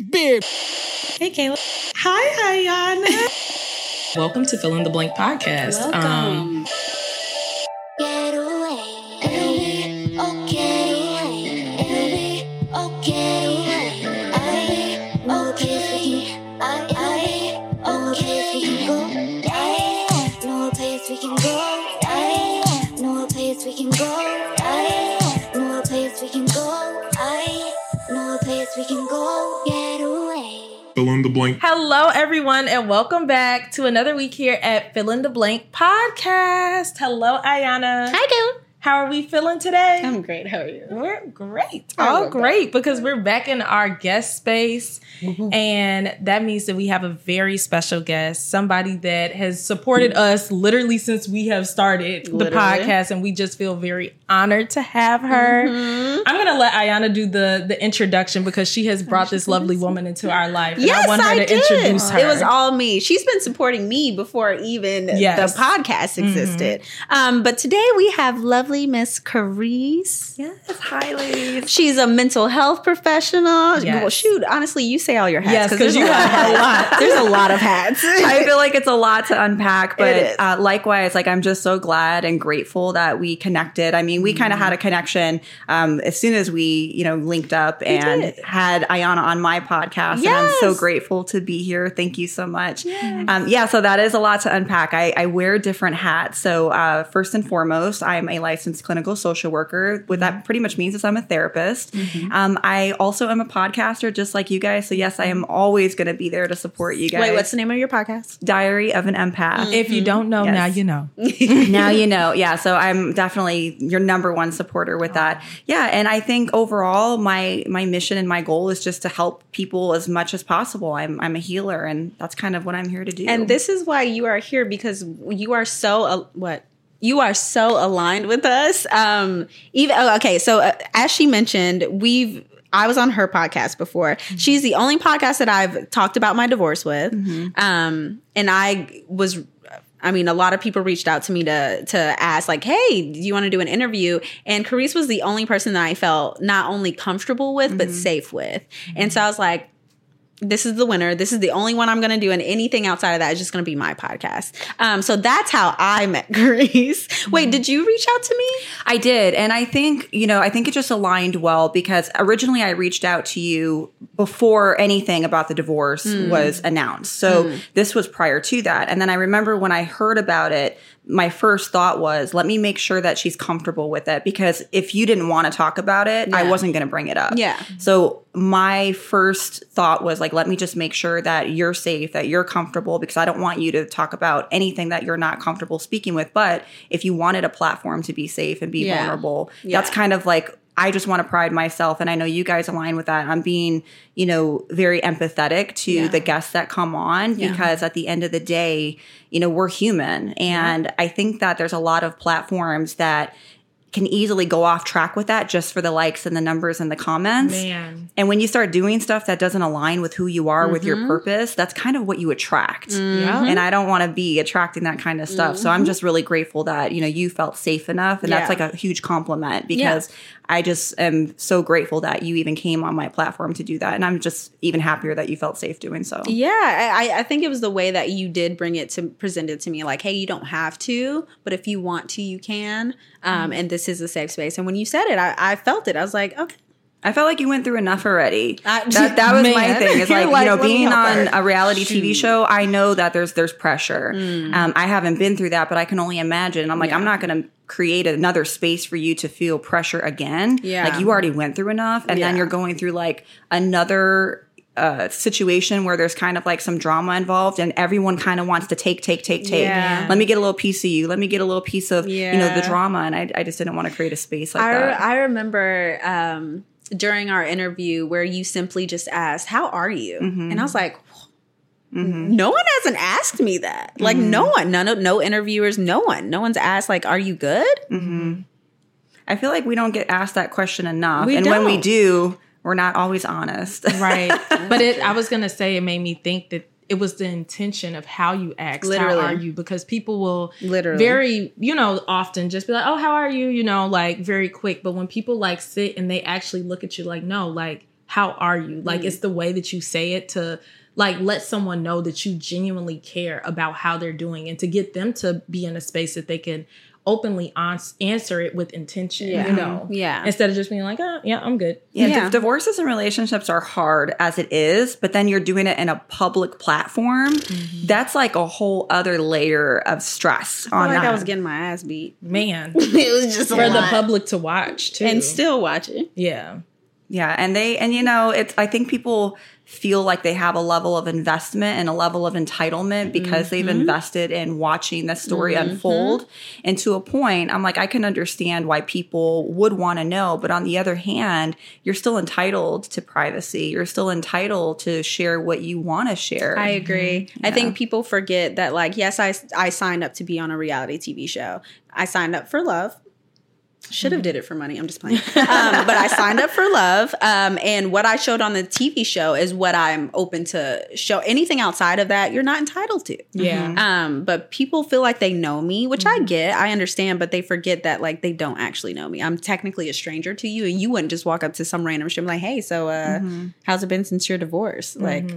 big. Hey, Kayla. Hi, Iyanna. Welcome to Fill in the Blank podcast. Um, Welcome. Get blank. Hello, everyone, and welcome back to another week here at Fill in the Blank podcast. Hello, Iyanna. Hi, Kayla. How are we feeling today? I'm great. How are you? We're great. Oh, All we're great because we're back in our guest space. Mm-hmm. And that means that we have a very special guest, somebody that has supported us literally since we have started the podcast. And we just feel very honored to have her. I'm going to let Iyanna do the, the introduction because she has brought this lovely woman into our life. And Yes, I want her I to did. introduce her. It was all me. She's been supporting me before even Yes. the podcast existed. Um, but today we have lovely Miss Keresse. Yes, hi, ladies. She's a mental health professional. Yes. Well, shoot, honestly, you say all your hats. Yes, 'cause there's you a lot. have a lot. There's a lot of hats. I feel like it's a lot to unpack, but uh, likewise, like I'm just so glad and grateful that we connected. I mean, we kind of had a connection um, as soon as we, you know, linked up and had Iyanna on my podcast, and I'm so grateful to be here. Thank you so much. Um, yeah, so that is a lot to unpack. I, I wear different hats. So uh, first and foremost, I'm a licensed clinical social worker. What that pretty much means is I'm a therapist. Um, I also am a podcaster, just like you guys. So yes, I am always going to be there to support you guys. Wait, what's the name of your podcast? Diary of an Empath. If you don't know, Yes. now you know. now you know. Yeah. So I'm definitely your number one supporter with that. Yeah. And I think overall my my mission and my goal is just to help people as much as possible. I'm I'm a healer and that's kind of what I'm here to do. And this is why you are here because you are so uh, what you are so aligned with us. Um, even oh, okay, so uh, as she mentioned, we've. I was on her podcast before. She's the only podcast that I've talked about my divorce with. Um, and I was I mean, a lot of people reached out to me to to ask, like, "Hey, do you want to do an interview?" And Keresse was the only person that I felt not only comfortable with but mm-hmm. safe with. And so I was like, this is the winner. This is the only one I'm going to do, and anything outside of that is just going to be my podcast. Um, so that's how I met Grace. Wait, mm-hmm. did you reach out to me? I did. And I think, you know, I think it just aligned well because originally I reached out to you before anything about the divorce mm. was announced. So mm. this was prior to that. And then I remember when I heard about it, my first thought was, let me make sure that she's comfortable with it because if you didn't want to talk about it, I wasn't going to bring it up. Yeah. So my first thought was like, let me just make sure that you're safe, that you're comfortable, because I don't want you to talk about anything that you're not comfortable speaking with. But if you wanted a platform to be safe and be Yeah. vulnerable, Yeah. that's kind of like I just want to pride myself, and I know you guys align with that. I'm being, you know, very empathetic to Yeah. the guests that come on Yeah. because at the end of the day, you know, we're human, and I think that there's a lot of platforms that can easily go off track with that just for the likes and the numbers and the comments. Man. And when you start doing stuff that doesn't align with who you are, with your mm-hmm. purpose, that's kind of what you attract. Yeah. And I don't want to be attracting that kind of stuff. So I'm mm-hmm. just really grateful that, you know, you felt safe enough. And that's like a huge compliment because I just am so grateful that you even came on my platform to do that. And I'm just even happier that you felt safe doing so. Yeah, I, I- think it was the way that you did bring it to present it to me. Like, hey, you don't have to, but if you want to, you can. Um, and this is a safe space. And when you said it, I, I felt it. I was like, okay. I felt like you went through enough already. I- that, that was my thing. It's like, like, you know, being on a reality TV show, I know that there's there's pressure. Um, I haven't been through that, but I can only imagine. I'm like, I'm not going to create another space for you to feel pressure again. Yeah. like you already went through enough, and then you're going through like another. Uh, situation where there's kind of like some drama involved and everyone kind of wants to take take take take Yeah. let me get a little piece of you let me get a little piece of you know the drama and I, I just didn't want to create a space like I, that I remember um, during our interview where you simply just asked, How are you? Mm-hmm. And I was like, mm-hmm. No one hasn't asked me that. Like mm-hmm. no one, none of no interviewers, no one, no one's asked like, "Are you good?" I feel like we don't get asked that question enough. We and when we don't. do, we're not always honest. Right. but it I was gonna say it made me think that it was the intention of how you asked Literally. how are you because people will Literally. very you know often just be like oh how are you you know like very quick but when people like sit and they actually look at you like no like how are you? Like mm. it's the way that you say it to like let someone know that you genuinely care about how they're doing and to get them to be in a space that they can openly ans- answer it with intention, Yeah. you know. Yeah. Instead of just being like, "Oh, yeah, I'm good." Yeah, Yeah. di- divorces and relationships are hard as it is, but then you're doing it in a public platform. Mm-hmm. That's like a whole other layer of stress I on like that. I was getting my ass beat. Man, it was just a for the public to watch too. and still watching. yeah. Yeah, and they and you know, it's I think people feel like they have a level of investment and a level of entitlement because they've mm-hmm. invested in watching the story mm-hmm. unfold. And to a point, I'm like I can understand why people would want to know, but on the other hand, you're still entitled to privacy. You're still entitled to share what you want to share. I agree. Mm-hmm. I think people forget that, like, yes, I, I signed up to be on a reality TV show. I signed up for love. Should have did it for money. I'm just playing. Um, but I signed up for love. Um, and what I showed on the TV show is what I'm open to show. Anything outside of that, you're not entitled to. Yeah. Um, but people feel like they know me, which I get, I understand, but they forget that like they don't actually know me. I'm technically a stranger to you, and you wouldn't just walk up to some random shit and be like, "Hey, so uh, how's it been since your divorce?" Like,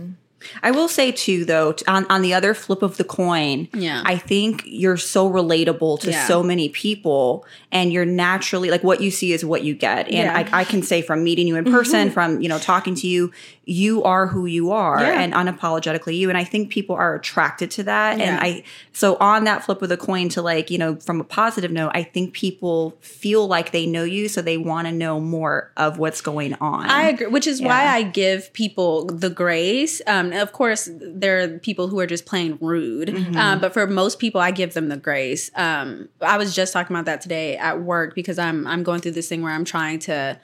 I will say too, though, on, on the other flip of the coin, Yeah. I think you're so relatable to Yeah. so many people, and you're naturally like what you see is what you get. And Yeah. Mm-hmm. I, I can say from meeting you in person, from you know talking to you, you are who you are, Yeah. and unapologetically you. And I think people are attracted to that. And I so on that flip of the coin to like you know from a positive note, I think people feel like they know you, so they want to know more of what's going on. I agree, which is why I give people the grace. Um, of course, there are people who are just plain rude, um, but for most people, I give them the grace. Um, I was just talking about that today at work because I'm I'm going through this thing where I'm trying to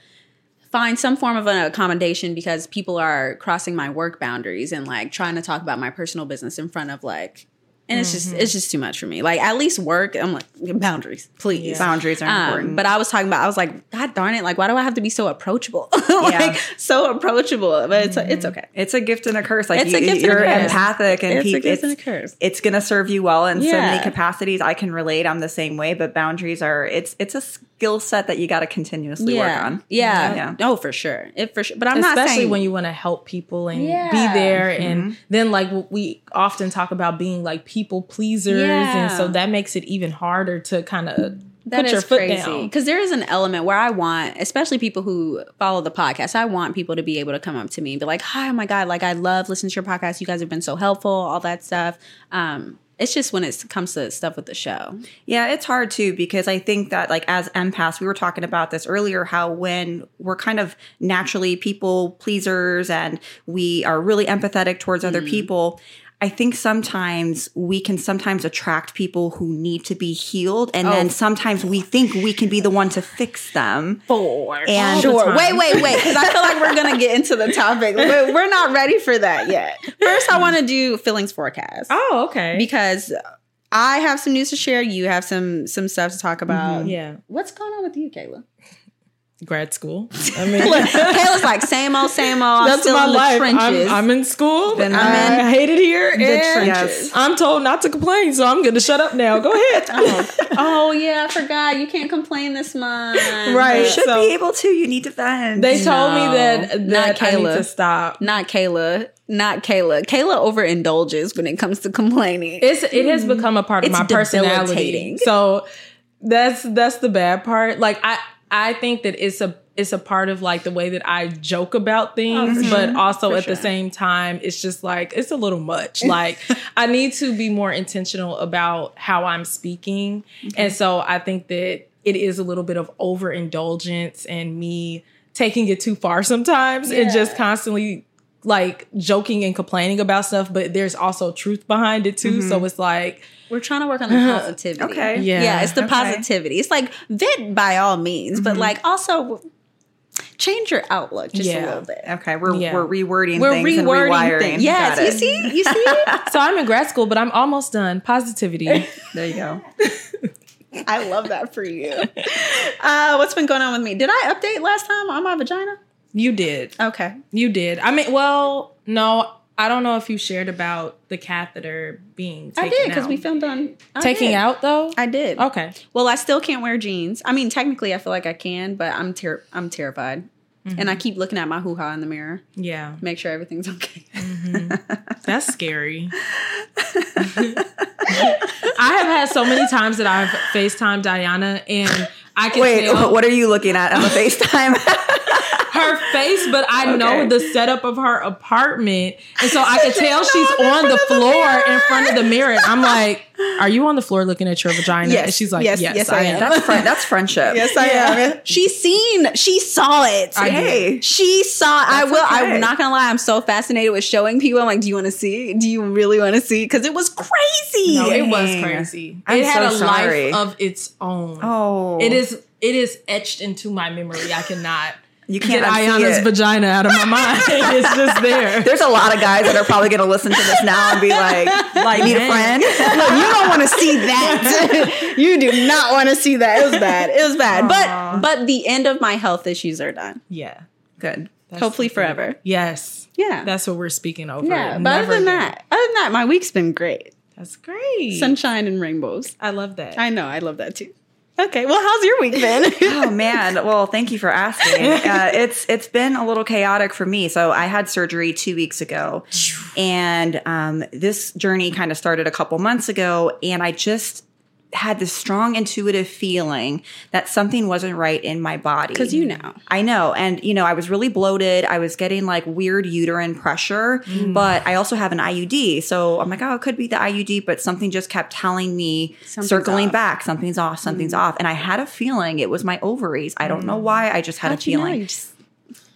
find some form of an accommodation because people are crossing my work boundaries and like trying to talk about my personal business in front of like and it's just it's just too much for me like at least work i'm like boundaries please Boundaries are um, important. but I was talking about, I was like, God darn it! Like, why do I have to be so approachable? like, so approachable. But it's it's okay. It's a gift and a curse. Like It's you, a gift and a you're curse. empathic, and It's a peop- gift and a it's, curse. it's gonna serve you well in so many capacities. I can relate. I'm the same way, but boundaries are it's it's a skill set that you got to continuously work on. yeah, Yeah. Oh, for sure. It for sure. But I'm not especially saying when you want to help people and Yeah. be there and Mm-hmm. then like we often talk about being like people pleasers and so that makes it even harder to kind of That put your foot crazy. down Because there is an element where I want, especially people who follow the podcast, I want people to be able to come up to me and be like, "Hi, oh my god, like I love listening to your podcast. You guys have been so helpful. All that stuff." Um, it's just when it comes to stuff with the show. Yeah, it's hard too because I think that like as empaths, we were talking about this earlier how when we're kind of naturally people pleasers and we are really empathetic towards other Mm. people, I think sometimes we can sometimes attract people who need to be healed and Oh. then sometimes we think we can be the one to fix them. For And- sure. Wait, wait, wait. Because I feel like we're gonna get into the topic. We're, we're not ready for that yet. First, I want to do feelings forecast oh okay because I have some news to share. You have some some stuff to talk about. yeah What's going on with you, Kayla? Grad school i mean Kayla's like same old, same old. That's still my in the life trenches. I'm, I'm in school Been i there. hate it here and trenches. i'm told not to complain so i'm gonna shut up now go ahead oh, oh yeah, I forgot. You can't complain this month. Right. You should So- be able to. You need to vent. they told No, me that not that i need Kayla. to stop Not Kayla. Not Kayla. Kayla overindulges when it comes to complaining. it's it has mm. become a part of It's my personality. So that's that's the bad part. Like I I think that it's a it's a part of like the way that I joke about things, mm-hmm. but also at the same time, it's just like it's a little much. Like I need to be more intentional about how I'm speaking, mm-hmm. and so I think that it is a little bit of overindulgence and me taking it too far sometimes, and just constantly like joking and complaining about stuff, but there's also truth behind it too. So it's like, We're trying to work on the positivity. Okay. Yeah. Yeah, it's the Okay. positivity. It's like vent by all means, but like also change your outlook just a little bit. okay, we're Yeah. we're rewording We're things and rewording rewiring. things. Yes, you see, you see. so I'm in grad school, but I'm almost done. Positivity. There you go. I love that for you. Uh, what's been going on with me? Did I update last time on my vagina? You did. Okay. You did. I mean, well, no, I don't know if you shared about the catheter being taken I did because we filmed on I taking did. out though. I did. okay. Well, I still can't wear jeans. I mean, technically, I feel like I can, but I'm ter- I'm terrified. and I mm-hmm. keep looking at my hoo ha in the mirror, Yeah. make sure everything's okay. Mm-hmm. That's scary. I have had so many times that I've FaceTimed Iyanna and I can Wait, tell what are you looking at on the FaceTime? her face, but I know the setup of her apartment. And so I can tell she's on the floor in front of the mirror. I'm like, Are you on the floor looking at your vagina? Yes. And she's like, Yes, Yes, yes, I, I am. am. that's fri- that's friendship. Yes, I am. She's seen. She saw it. I Hey. She saw. I will. okay. I'm not gonna lie. I'm so fascinated with showing people. I'm like, do you want to see? Do you really want to see? Because it was crazy. No, it was crazy. I'm it had so a sorry. life of its own. Oh, It is it is etched into my memory. I cannot You can't unsee Iyanna's it. vagina out of my mind. it's just there. There's a lot of guys that are probably going to listen to this now and be like, Like, "You need a friend." Look, you don't want to see that. you do not want to see that. It was bad. It was bad. But but the end of my health issues are done. Yeah. Good. That's Hopefully thing. forever. Yes. Yeah. That's what we're speaking over. yeah. But other than again. that, other than that, my week's been great. That's great. Sunshine and rainbows. I love that. I know. I love that too. Okay. Well, how's your week been? Oh man, well, thank you for asking. Uh, it's it's been a little chaotic for me. So I had surgery two weeks ago, and um, this journey kind of started a couple months ago, and I just had this strong intuitive feeling that something wasn't right in my body. Cause you know. I know. And, you know, I was really bloated. I was getting like weird uterine pressure, Mm. but I also have an IUD. So I'm like, oh, it could be the IUD, but something just kept telling me, Something's circling off. back, something's off, something's Mm. off. And I had a feeling it was my ovaries. I don't know why. I just had a How'd know? feeling. You just-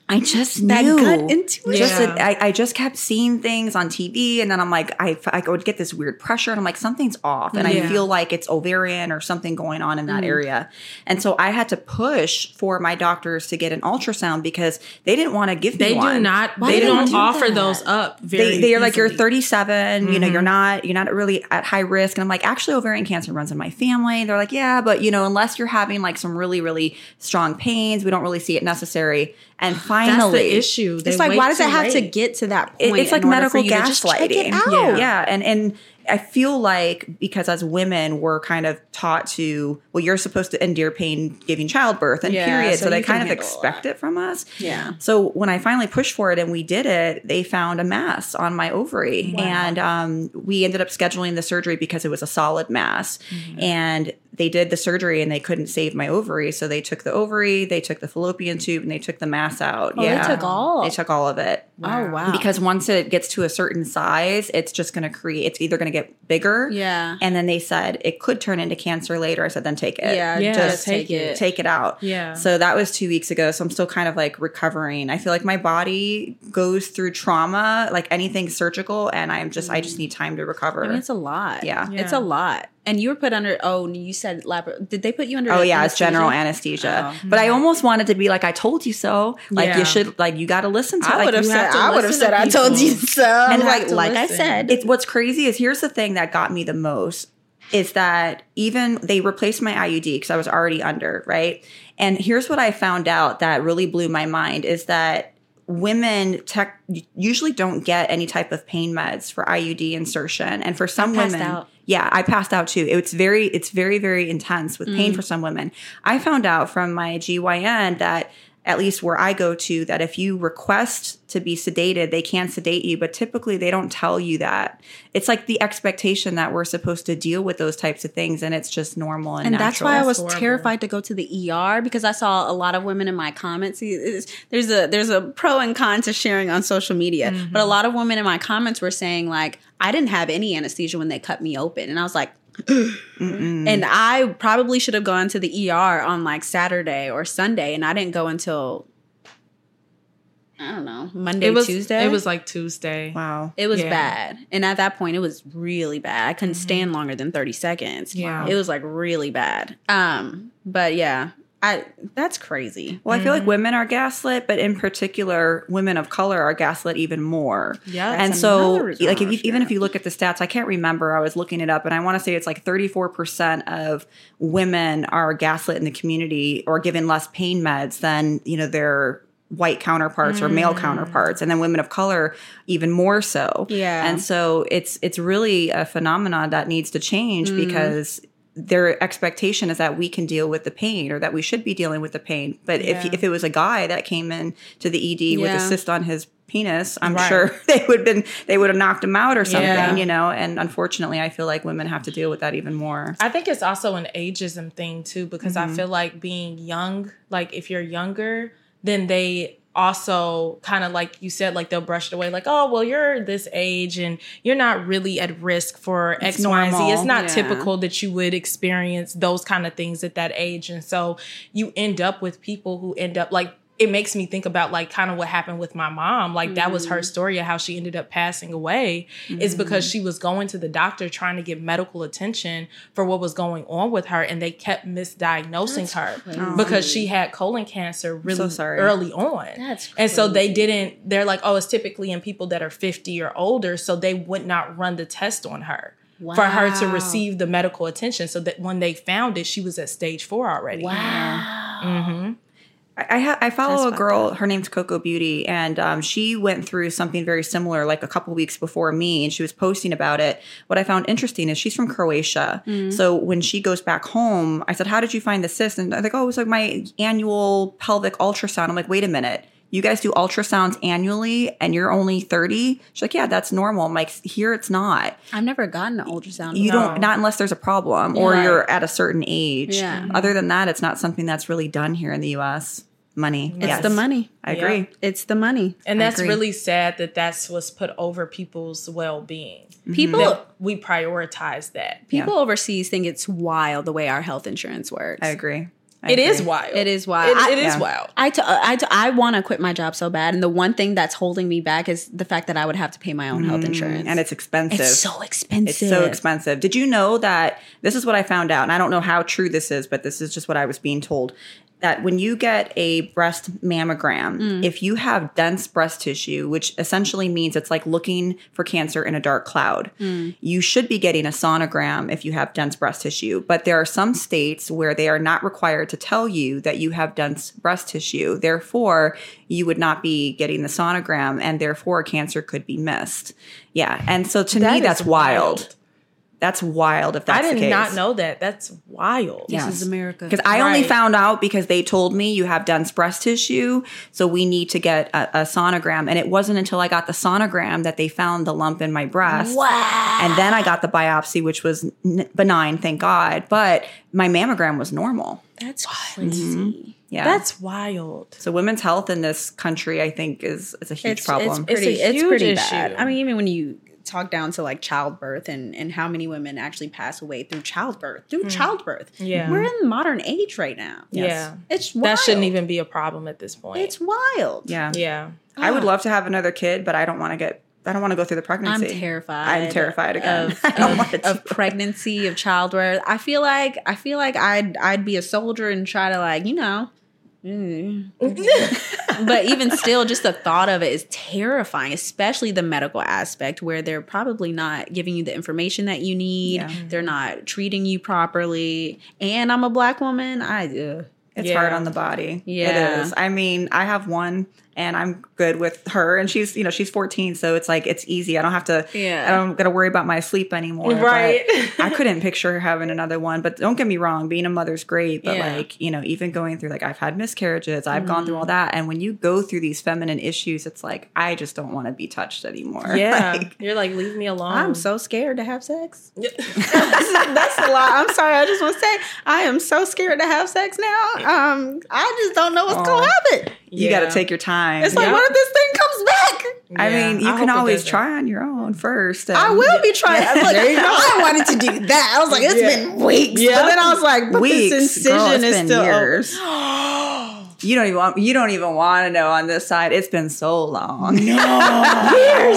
I just That knew. gut intuition. Just Yeah. I, I just kept seeing things on TV, and then I'm like, I, I would get this weird pressure, and I'm like, something's off, and I feel like it's ovarian or something going on in that mm. area. And so I had to push for my doctors to get an ultrasound because they didn't want to give me they one. do not. Why they do they don't do offer that? those up. Very They, they are like you're easily. 37 you know you're mm-hmm. not you're not really at high risk and i'm like actually ovarian cancer runs in my family they're like yeah but you know unless you're having like some really really strong pains we don't really see it necessary and finally That's the issue. They It's like, why does it have to get to that It- point? it's like medical for you to just check it gaslighting. Yeah. yeah and and i feel like because as women we're kind of taught to well you're supposed to endure pain giving childbirth and Yeah, period so so, they kind of expect it from us Yeah. so when i finally pushed for it and we did it they found a mass on my ovary and um, we ended up scheduling the surgery because it was a solid mass Mm-hmm. and they did the surgery and they couldn't save my ovary so they took the ovary they took the fallopian tube and they took the mass out Oh, they took all. they took all of it Oh wow. because once it gets to a certain size, it's just going to create. It's either going to get bigger, Yeah. And then they said it could turn into cancer later. I said then take it, yeah, Yeah, just take take it. take it out. Yeah. So that was two weeks ago. So I'm still kind of like recovering. I feel like my body goes through trauma, like anything surgical, and I'm just I just mm. need time to recover. I mean, it's a lot. Yeah. it's a lot. And you were put under. Oh, you said lab. Did they put you under? Oh yeah, it's general anesthesia? Oh. But I almost wanted to be like, I told you so. Like Yeah. you should, like you got to listen to. I Like, would have said. I would have said. I told you so. And like, like I said, it's what's crazy is here's the thing that got me the most is that even they replaced my IUD because I was already under, right? And here's what I found out that really blew my mind is that women tech usually don't get any type of pain meds for IUD insertion and for some women out. yeah I passed out too it's very it's very very intense with Mm. pain for some women I found out from my GYN that at least where I go to, that if you request to be sedated, they can sedate you, but typically they don't tell you that. It's like the expectation that we're supposed to deal with those types of things, and it's just normal and, and natural. that's why I was horrible. terrified to go to the ER because I saw a lot of women in my comments. There's a there's a pro and con to sharing on social media, Mm-hmm. but a lot of women in my comments were saying like I didn't have any anesthesia when they cut me open, and I was like. And I probably should have gone to the ER on like Saturday or Sunday, and I didn't go until I don't know Monday, It was Tuesday. It was like Tuesday. wow. It was Yeah. bad. And at that point it was really bad. I couldn't stand longer than 30 seconds. Yeah. It was like really bad. Um, but yeah, I that's crazy. Well, I feel like mm-hmm. women are gaslit, but in particular, women of color are gaslit even more. Yeah. and so like if you, even if you look at the stats i can't remember i was looking it up and i want to say it's like 34% of women are gaslit in the community or given less pain meds than you know their white counterparts or male mm. counterparts and then women of color even more so Yeah. and so it's it's really a phenomenon that needs to change mm. because their expectation is that we can deal with the pain or that we should be dealing with the pain. But Yeah. if if it was a guy that came in to the ED with a cyst on his penis, I'm Right. sure they would been they would have knocked him out or something, Yeah. you know. And unfortunately, I feel like women have to deal with that even more. I think it's also an ageism thing too, because Mm-hmm. I feel like being young, like if you're younger, then they also kind of like you said, like they'll brush it away, like, oh, well, you're this age and you're not really at risk for X, Y, and Z. It's not Yeah. typical that you would experience those kind of things at that age. And so you end up with people who end up like, it makes me think about like kind of what happened with my mom. Like that was her story of how she ended up passing away is because she was going to the doctor trying to get medical attention for what was going on with her and they kept misdiagnosing her because she had colon cancer really so sorry. early on. That's and so they didn't they're like, "Oh, it's typically in people that are 50 or older, so they would not run the test on her." For her to receive the medical attention, so that when they found it, she was at stage four already. Wow. hmm I ha- I follow a girl. Her name's Coco Beauty, and um, she went through something very similar like a couple weeks before me, and she was posting about it. What I found interesting is she's from Croatia, so when she goes back home, I said, "How did you find the cyst?" And they're like, "Oh, it was like my annual pelvic ultrasound." I'm like, "Wait a minute." You guys do ultrasounds annually and you're only 30? She's like, Yeah, that's normal. I'm like, Here it's not. I've never gotten an ultrasound. You No. don't, not unless there's a problem or you're at a certain age. Yeah. Other than that, it's not something that's really done here in the US. Money. It's yes. the money. I Yeah. agree. It's the money. And that's really sad that that's what's put over people's well being. Mm-hmm. People That we prioritize that. people overseas think it's wild the way our health insurance works. I agree. I It is agree. wild. It is wild. It, I- it is Yeah. wild. I, t- I, t- I want to quit my job so bad. And the one thing that's holding me back is the fact that I would have to pay my own health mm, insurance. And it's expensive. it's so expensive. It's so expensive. Did you know that this is what I found out? And I don't know how true this is, but this is just what I was being told. That when you get a breast mammogram, Mm. if you have dense breast tissue, which essentially means it's like looking for cancer in a dark cloud, Mm. you should be getting a sonogram if you have dense breast tissue. But there are some states where they are not required to tell you that you have dense breast tissue. Therefore, you would not be getting the sonogram, and therefore, cancer could be missed. Yeah. And so to That me, that's wild. wild. That's wild if that's I the did case. not know that. That's wild. Yeah. This is America. Because I only found out because they told me you have dense breast tissue, so we need to get a, a sonogram. And it wasn't until I got the sonogram that they found the lump in my breast. Wow. And then I got the biopsy, which was n- benign, thank God. But my mammogram was normal. That's crazy. Mm-hmm. Yeah. That's wild. so women's health in this country, I think, is is a huge It's, problem. it's pretty, It's a it's, huge pretty issue. bad. I mean, even when you talk down to like childbirth and, and how many women actually pass away through childbirth, through mm. childbirth. Yeah. We're in modern age right now. Yeah. It's wild. That shouldn't even be a problem at this point. It's wild. yeah. yeah. I would love to have another kid, but I don't want to get. I don't want to go through the pregnancy. I'm terrified. I'm terrified again. Of, I don't of- want to of pregnancy, of childbirth. I feel like I feel like I'd I'd be a soldier and try to like you know. Mm. but even still, just the thought of it is terrifying, especially the medical aspect where they're probably not giving you the information that you need. Yeah. They're not treating you properly. And I'm a black woman. I uh, It's Yeah. hard on the body. Yeah. It is. I mean, I have one and I'm good with her and she's, you know, she's 14, so it's like it's easy. I don't have to Yeah. I don't got to worry about my sleep anymore. Right. I couldn't picture having another one, but don't get me wrong, being a mother's great, but Yeah. like, you know, even going through like I've had miscarriages, I've gone through all that and when you go through these feminine issues, it's like I just don't want to be touched anymore. Yeah. Like, You're like, leave me alone. I'm so scared to have sex. That's a lot. I'm sorry. I just want to say I am so scared to have sex now. Um, I just don't know what's gonna happen. You Yeah. got to take your time. It's like, Yeah. what if this thing comes back? I mean, you I can always try on your own first. I will be trying. Look, I wanted to do that. I was like, it's Yeah. been weeks. Yeah. But then I was like, but weeks. this incision Girl, it's is been still years. You don't even want, you don't even want to know on this side. It's been so long. No. Years.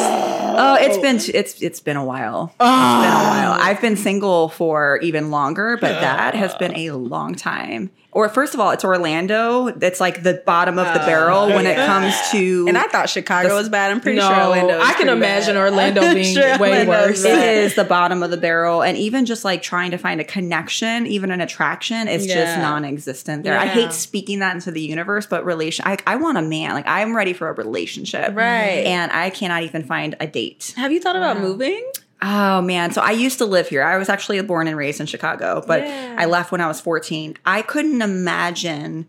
Oh, it's been it's it's been a while. It's been a ah. while. I've been single for even longer, but that has been a long time. Or first of all, it's Orlando. It's like the bottom of the ah. barrel when it comes to And I thought Chicago The- was bad. I'm pretty no, sure Orlando. is I can imagine bad. Orlando being sure way Orlando's worse. it bad. is the bottom of the barrel and even just like trying to find a connection even an attraction is just non-existent there i hate speaking that into the universe but relation I, I want a man like i'm ready for a relationship Right. and i cannot even find a date Have you thought about moving? Oh man, so I used to live here. I was actually born and raised in Chicago, but Yeah. I left when I was 14. I couldn't imagine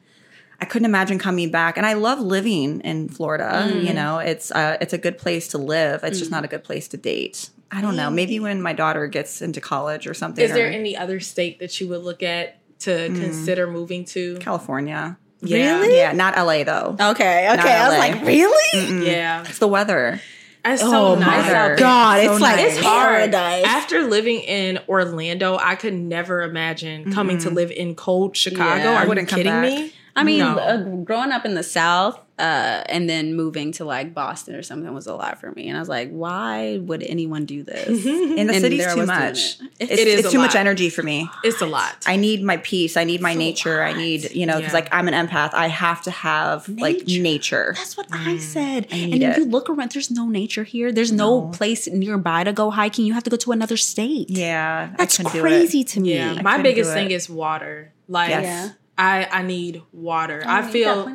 I couldn't imagine coming back. And I love living in Florida, Mm. you know. It's uh it's a good place to live. It's just not a good place to date. I don't know. Maybe when my daughter gets into college or something. Is there or any other state that you would look at to consider moving to? California? Yeah. Really? Yeah, not LA though. Okay, okay. I was like, really? Yeah, It's the weather. It's so Oh nice my out there. god, So it's like nice. it's hard. paradise. After living in Orlando, I could never imagine coming to live in cold Chicago. Yeah. I Are you wouldn't come kidding back. me? I mean, No. uh, growing up in the South uh, and then moving to like Boston or something was a lot for me. And I was like, why would anyone do this? In the And city's too much. it. It's, It is it's a too much energy for me. It's a lot. I need my peace. I need my nature. I need, you know, because Yeah. like I'm an empath. I have to have like Nature. nature. That's what I said. I and need if you look around, there's no nature here. There's no, place nearby to go hiking. You have to go to another state. Yeah, That's crazy Do to me. yeah, my biggest thing is water. Like, Yes. I I need water. I feel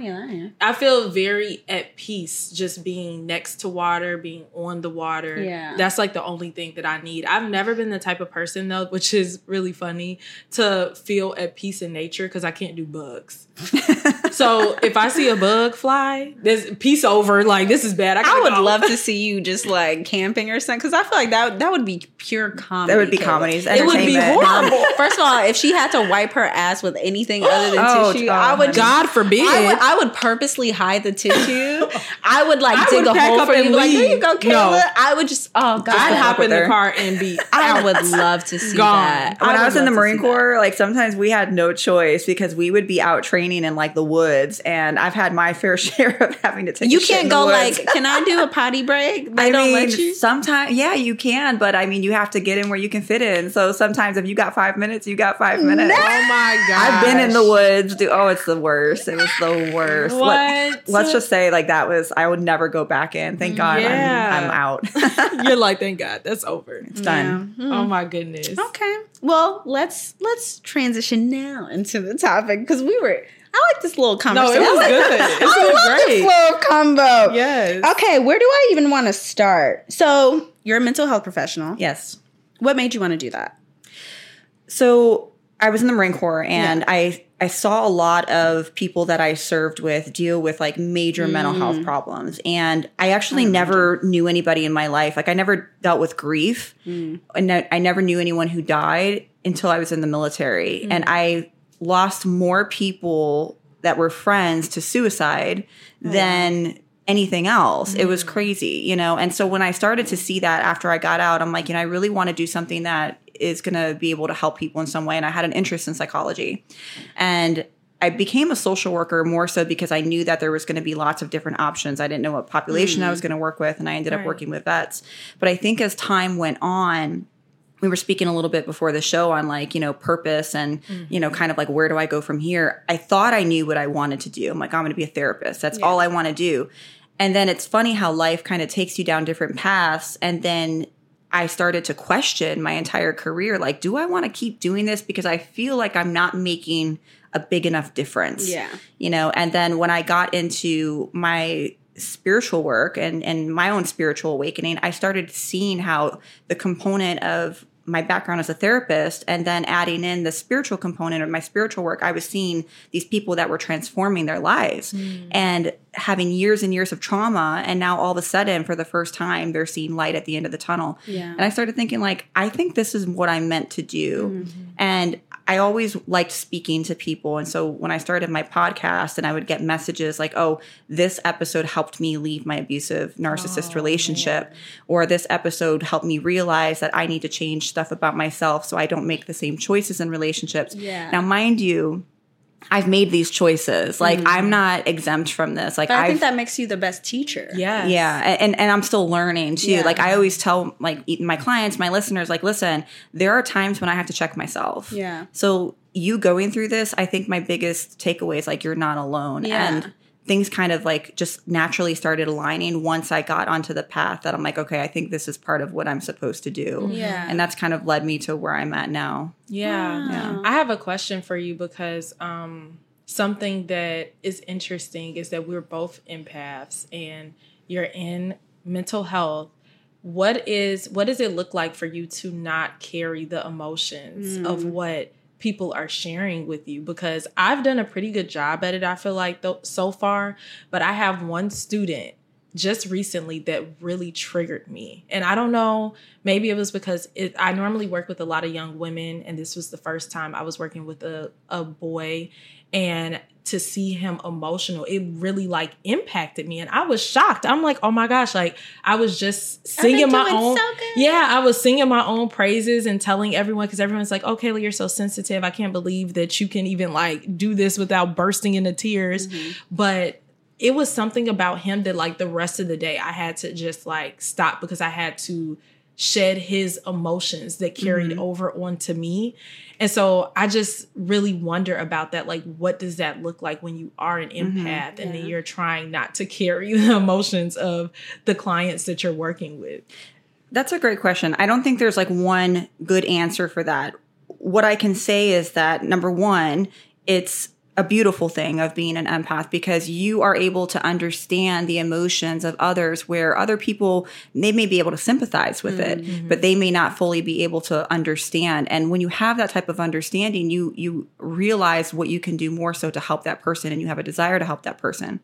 I feel very at peace just being next to water, being on the water. Yeah. That's like the only thing that I need. I've never been the type of person though, which is really funny, to feel at peace in nature because I can't do bugs. So if I see a bug fly, there's peace over. Like this is bad. I, I would go. love to see you just like camping or something because I feel like that that would be pure comedy. That would be Kayla. comedies, It would be entertainment. horrible. First of all, if she had to wipe her ass with anything other than Oh, tissue, oh, I would. God forbid. I would, I would purposely hide the tissue. I would like I dig would a pack hole up for you. and Like, here you go, Kayla. No. I would just. Oh God, I'd hop in the car and be. I would love to see Gone. that. when I, would was in the Marine see that. Corps, like sometimes we had no choice because we would be out training in like the woods, and I've had my fair share of having to take. You a can't in the go woods. like, can I do a potty break? They I don't mean, let you. sometimes, yeah, you can, but I mean, you have to get in where you can fit in. So sometimes, if you got five minutes, you got five minutes. Oh my god! I've been in the woods. Do, oh, it's the worst. It was the worst. What? Let, What? us just say, like that was. I would never go back in. Thank God, Yeah. I'm, I'm out. You're like, thank God, that's over. it's done. Oh hmm. my goodness. Okay. Well, let's let's transition now into the topic because we were. I like this little combo. No, it was I good. I It was love this little combo. Yes. Okay, where do I even want to start? So you're a mental health professional. Yes. What made you want to do that? So I was in the Marine Corps, and I I saw a lot of people that I served with deal with like major mental health mm. problems, and I actually never knew anybody in my life. Like I never dealt with grief, and I I never knew anyone who died until I was in the military, mm. and I lost more people that were friends to suicide oh, than anything else. It was mm. crazy, you know. And so when I started to see that after I got out, I'm like, you know, I really want to do something that is going to be able to help people in some way. And I had an interest in psychology. And I became a social worker more so because I knew that there was going to be lots of different options. I didn't know what population I was mm. going to work with, and I ended up working with vets. But I think as time went on, we were speaking a little bit before the show on like you know purpose and mm-hmm. you know kind of like where do i go from here? I thought i knew what i wanted to do. I'm like i'm going to be a therapist. That's all i want to do. And then it's funny how life kind of takes you down different paths. And then i started to question my entire career like do i want to keep doing this? Because i feel like i'm not making a big enough difference Yeah. you know? And then when i got into my spiritual work and and my own spiritual awakening i started seeing how the component of my background as a therapist and then adding in the spiritual component of my spiritual work i was seeing these people that were transforming their lives. Mm. And having years and years of trauma and now all of a sudden for the first time they're seeing light at the end of the tunnel. Yeah. and i started thinking like i think this is what i'm meant to do. Mm-hmm. And I always liked speaking to people. And so when I started my podcast and I would get messages like, oh, this episode helped me leave my abusive narcissist relationship, or this episode helped me realize that I need to change stuff about myself so I don't make the same choices in relationships. Yeah. Now, mind you, I've made these choices. Like, I'm mm-hmm. not exempt from this. Like, But I I've think that makes you the best teacher. Yeah. yeah, and and I'm still learning too. Yeah. Like I always tell like e- my clients, my listeners, like, listen, there are times when I have to check myself. Yeah. So you going through this, I think my biggest takeaway is like you're not alone, Yeah. and things kind of like just naturally started aligning once I got onto the path that I'm like, okay, I think this is part of what I'm supposed to do. Yeah. and that's kind of led me to where I'm at now. Yeah. Yeah. I have a question for you because um, something that is interesting is that we're both empaths and you're in mental health. what is what does it look like for you to not carry the emotions of what people are sharing with you because I've done a pretty good job at it I feel like though so far. But I have one student just recently that really triggered me. And I don't know maybe it was because it, I normally work with a lot of young women and this was the first time I was working with a, a boy. And to see him emotional. It really like impacted me and i was shocked. I'm like oh my gosh like i was just singing my own so yeah i was singing my own praises and telling everyone because everyone's like oh kayla you're so sensitive. I can't believe that you can even like do this without bursting into tears. But it was something about him that like the rest of the day i had to just like stop because i had to shed his emotions that carried mm-hmm. over onto me and so I just really wonder about that. Like, what does that look like when you are an mm-hmm. empath and then you're trying not to carry the emotions of the clients that you're working with? That's a great question. I don't think there's like one good answer for that. What I can say is that number one, it's a beautiful thing of being an empath because you are able to understand the emotions of others where other people they may be able to sympathize with it mm-hmm. but they may not fully be able to understand. And when you have that type of understanding you you realize what you can do more so to help that person and you have a desire to help that person.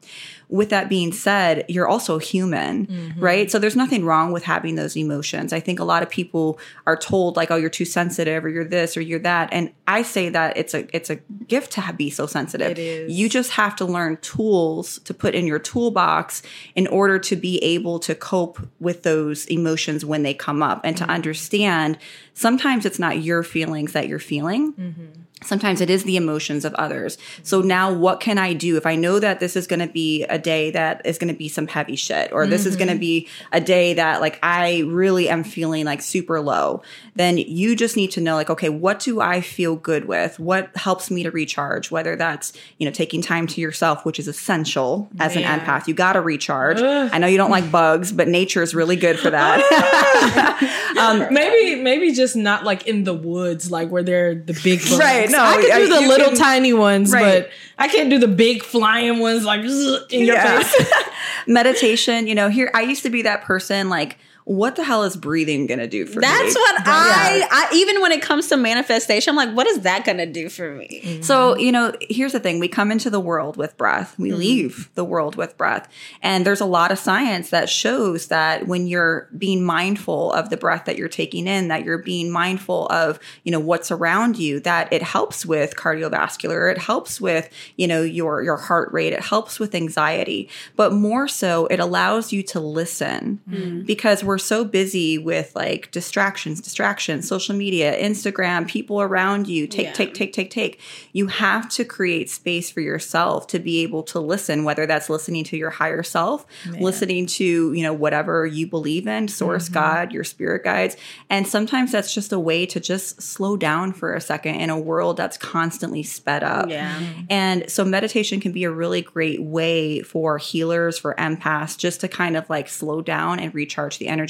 With that being said you're also human mm-hmm. right? So there's nothing wrong with having those emotions. I think a lot of people are told like oh you're too sensitive or you're this or you're that and i say that it's a it's a gift to be so sensitive It is. you just have to learn tools to put in your toolbox in order to be able to cope with those emotions when they come up and to mm-hmm. understand sometimes it's not your feelings that you're feeling mm-hmm. Sometimes it is the emotions of others. So now what can I do if I know that this is going to be a day that is going to be some heavy shit or this is going to mm-hmm. be a day that like I really am feeling like super low, then you just need to know like okay, what do I feel good with? What helps me to recharge? Whether that's, you know, taking time to yourself, which is essential as Man. an empath. You got to recharge. I know you don't like bugs, but nature is really good for that. Um, maybe, maybe just not like in the woods, like where they're the big bugs. Right, no, I can I- do the little can- tiny ones, Right. but I can't do the big flying ones like in your Yeah. face. meditation you know here i used to be that person like what the hell is breathing gonna do for me? That's what I, I even when it comes to manifestation, I'm like, what is that gonna do for me? Mm-hmm. So, you know, here's the thing. We come into the world with breath, we mm-hmm. leave the world with breath. And there's a lot of science that shows that when you're being mindful of the breath that you're taking in, that you're being mindful of, you know, what's around you, that it helps with cardiovascular, it helps with, you know, your your heart rate, it helps with anxiety. But more so, it allows you to listen. Mm-hmm. Because we're so busy with like distractions, distractions, social media, Instagram, people around you, take, Yeah. take, take, take, take. You have to create space for yourself to be able to listen, whether that's listening to your higher self, listening to, you know, whatever you believe in, source, mm-hmm. God, your spirit guides. And sometimes that's just a way to just slow down for a second in a world that's constantly sped up. Yeah. And so meditation can be a really great way for healers, for empaths, just to kind of like slow down and recharge the energy.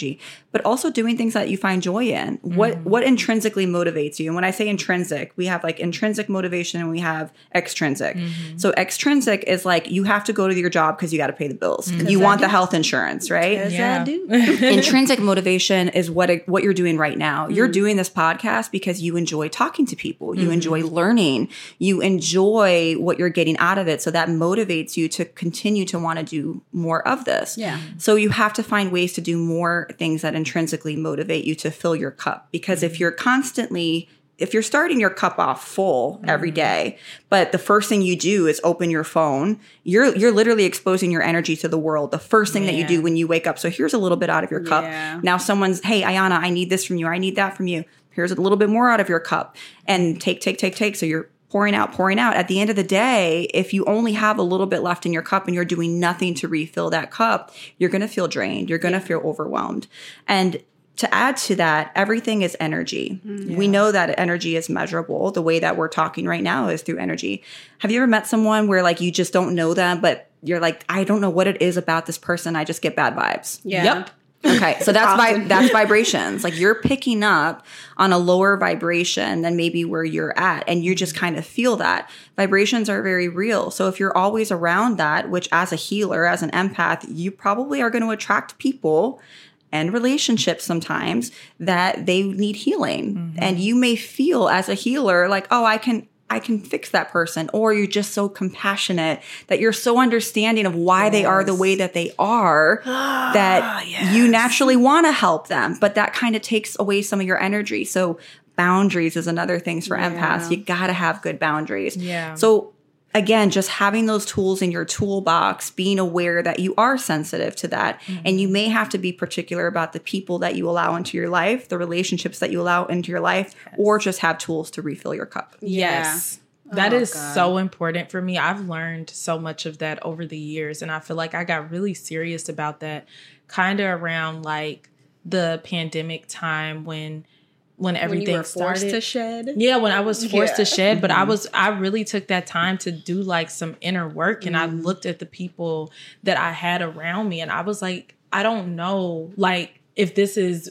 But also doing things that you find joy in. What mm-hmm. what intrinsically motivates you? And when I say intrinsic, we have like intrinsic motivation and we have extrinsic. Mm-hmm. So extrinsic is like you have to go to your job because you got to pay the bills. Mm. You want the health insurance, right? Yeah. I do. intrinsic motivation is what it, what you're doing right now. You're mm-hmm. doing this podcast because you enjoy talking to people. You enjoy learning. You enjoy what you're getting out of it. So that motivates you to continue to want to do more of this. Yeah. So you have to find ways to do more things that intrinsically motivate you to fill your cup because if mm-hmm. you're constantly if you're starting your cup off full every mm-hmm. day, but the first thing you do is open your phone, you're you're literally exposing your energy to the world. The first thing that you do when you wake up. So here's a little bit out of your cup. Yeah. Now someone's, hey, Iyanna, I need this from you. I need that from you. Here's a little bit more out of your cup. And take, take, take, take. So you're pouring out, pouring out. At the end of the day, if you only have a little bit left in your cup and you're doing nothing to refill that cup, you're going to feel drained. You're going to feel overwhelmed. And to add to that, everything is energy. Mm-hmm. We know that energy is measurable. The way that we're talking right now is through energy. Have you ever met someone where like you just don't know them, but you're like, I don't know what it is about this person. I just get bad vibes. Yeah. Yep. Okay, so that's vi- that's vibrations. Like you're picking up on a lower vibration than maybe where you're at, and you just kind of feel that. Vibrations are very real. So if you're always around that, which as a healer, as an empath, you probably are going to attract people and relationships sometimes that they need healing. Mm-hmm. And you may feel as a healer like, oh, I can I can fix that person or you're just so compassionate that you're so understanding of why they are the way that they are that you naturally want to help them, but that kind of takes away some of your energy. So boundaries is another thing for empaths. You got to have good boundaries. Yeah. So again, just having those tools in your toolbox, being aware that you are sensitive to that. And you mm-hmm. may have to be particular about the people that you allow into your life, the relationships that you allow into your life, or just have tools to refill your cup. Yes. Oh, that Oh, is God. so important for me. I've learned so much of that over the years. And I feel like I got really serious about that kind of around like the pandemic time when when everything when forced started. to shed. Yeah, when I was forced to shed, but I mm-hmm. was I really took that time to do like some inner work and I mm-hmm. looked at the people that I had around me and I was like, I don't know like if this is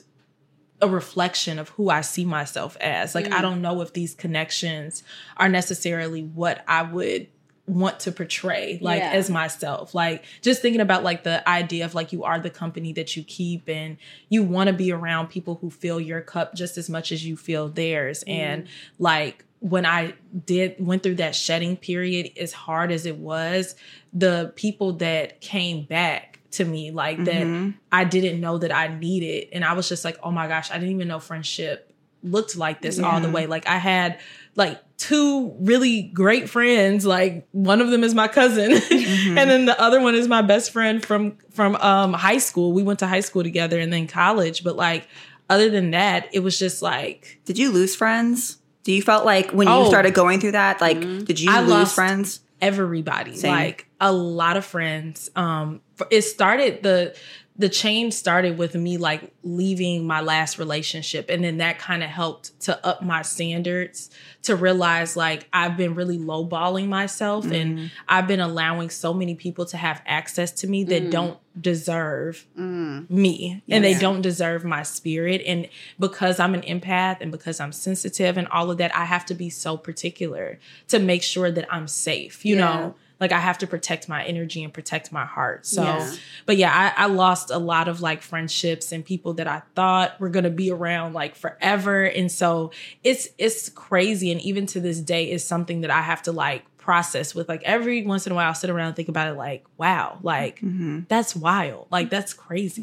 a reflection of who I see myself as. Like I mm. don't know if these connections are necessarily what I would want to portray like Yeah. as myself. Like just thinking about like the idea of like you are the company that you keep and you want to be around people who fill your cup just as much as you feel theirs. Mm-hmm. And like when i did went through that shedding period as hard as it was the people that came back to me like that mm-hmm. i didn't know that i needed and i was just like oh my gosh i didn't even know friendship looked like this all the way. Like i had like two really great friends like one of them is my cousin and then the other one is my best friend from from um high school we went to high school together and then college but like other than that it was just like Did you lose friends? Do you felt like when you Oh. started going through that, like, did you I lose lost- friends? everybody Same. like a lot of friends um it started the the change started with me like leaving my last relationship and then that kind of helped to up my standards to realize like I've been really lowballing myself and mm-hmm. I've been allowing so many people to have access to me that mm. don't deserve mm. me and they don't deserve my spirit and because I'm an empath and because I'm sensitive and all of that I have to be so particular to make sure that I'm safe you Yeah. know like I have to protect my energy and protect my heart. So Yeah. but yeah I, I lost a lot of like friendships and people that I thought were gonna be around like forever. And so it's it's crazy. And even to this day is something that I have to like process with like every once in a while I'll sit around and think about it like wow like mm-hmm. that's wild like that's crazy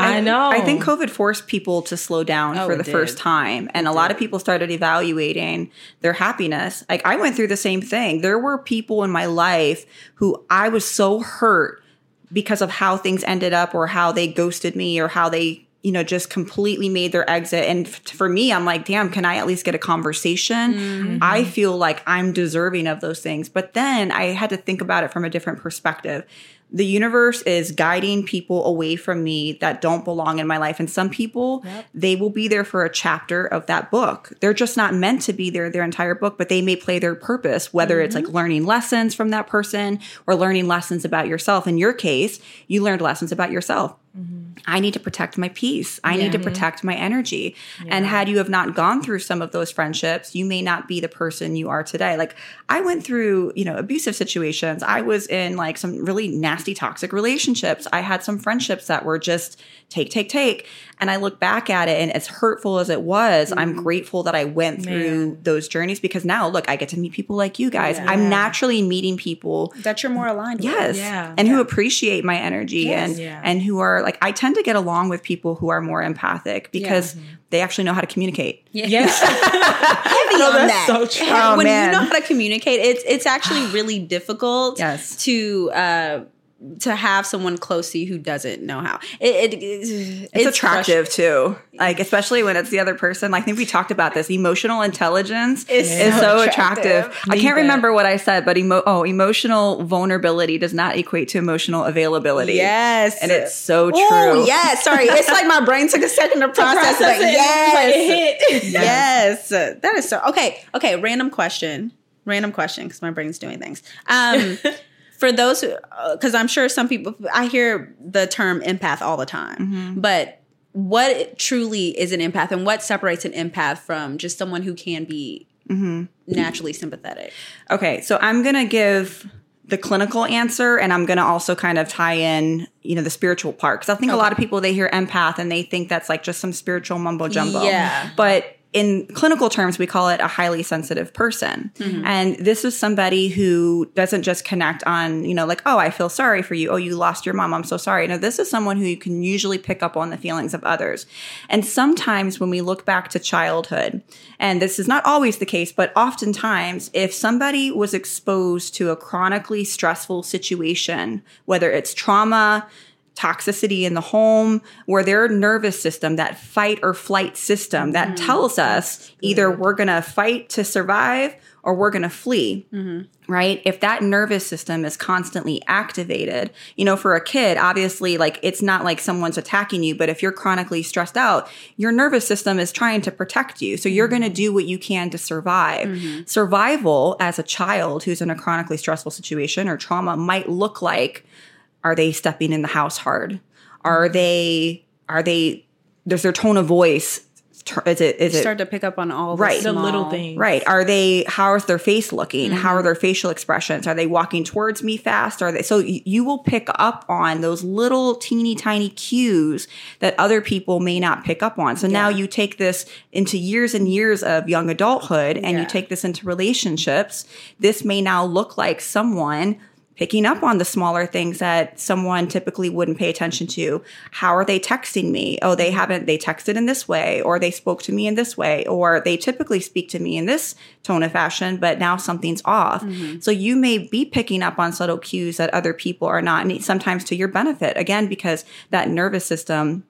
I know I think COVID forced people to slow down Oh, for it the first time. And a lot of people started evaluating their happiness. Like I went through the same thing. There were people in my life who I was so hurt because of how things ended up or how they ghosted me or how they you know just completely made their exit. And f- for me i'm like damn can i at least get a conversation? Mm-hmm. I feel like i'm deserving of those things. But then i had to think about it from a different perspective. The universe is guiding people away from me that don't belong in my life. And some people they will be there for a chapter of that book. They're just not meant to be there their entire book but they may play their purpose whether it's like mm-hmm. learning lessons from that person or learning lessons about yourself. In your case you learned lessons about yourself I need to protect my peace. I need to protect my energy. And had you have not gone through some of those friendships, you may not be the person you are today. Like I went through, you know, abusive situations. I was in like some really nasty toxic relationships. I had some friendships that were just take take take. And I look back at it and as hurtful as it was, I'm grateful that I went through those journeys because now look, I get to meet people like you guys. I'm naturally meeting people That you're more aligned Yes. with. Yeah. And who appreciate my energy and Yeah. and who are like I tend to get along with people who are more empathic because they actually know how to communicate. yes Heavy No, on that's that. so true. Oh, when man. you know how to communicate, it's it's actually really difficult Yes. to uh to have someone close to you who doesn't know how. It, it it's, It's, attractive too. Like especially when it's the other person. Like, I think we talked about this. Emotional intelligence It's is so so attractive. attractive. I can't remember what I said, but emo- oh, emotional vulnerability does not equate to emotional availability. Yes. And it's so true. Oh, yes. Sorry. It's like my brain took a second to process, process it. it, Yes. it hit. Yes. That is so okay. Okay, random question. Random question because my brain's doing things. Um for those who uh, because I'm sure some people I hear the term empath all the time. Mm-hmm. But what truly is an empath and what separates an empath from just someone who can be mm-hmm. naturally sympathetic? Okay, so I'm gonna give the clinical answer and I'm going to also kind of tie in, you know, the spiritual part. Cause I think a lot of people, they hear empath and they think that's like just some spiritual mumbo jumbo. Yeah. But in clinical terms, we call it a highly sensitive person. Mm-hmm. And this is somebody who doesn't just connect on, you know, like, oh, I feel sorry for you. Oh, you lost your mom. I'm so sorry. No, this is someone who you can usually pick up on the feelings of others. And sometimes when we look back to childhood, and this is not always the case, but oftentimes, if somebody was exposed to a chronically stressful situation, whether it's trauma, toxicity in the home, where their nervous system, that fight or flight system that mm-hmm. tells us mm-hmm. either we're going to fight to survive or we're going to flee. Mm-hmm. Right. If that nervous system is constantly activated, you know, for a kid, obviously, like it's not like someone's attacking you, but if you're chronically stressed out, your nervous system is trying to protect you. So you're going to do what you can to survive. Survival as a child who's in a chronically stressful situation or trauma might look like are they stepping in the house hard? Are they are they does their tone of voice tur- is it is it Start to pick up on all Right. the, The little small- things. right are they how is their face looking how Mm-hmm. are their facial expressions are they walking towards me fast are they so you will pick up on those little teeny tiny cues that other people may not pick up on so now you take this into years and years of young adulthood and Yeah. you take this into relationships this may now look like someone picking up on the smaller things that someone typically wouldn't pay attention to. How are they texting me? Oh, they haven't, they texted in this way, or they spoke to me in this way, or they typically speak to me in this tone of fashion, but now something's off. Mm-hmm. So you may be picking up on subtle cues that other people are not, and sometimes to your benefit, again, because that nervous system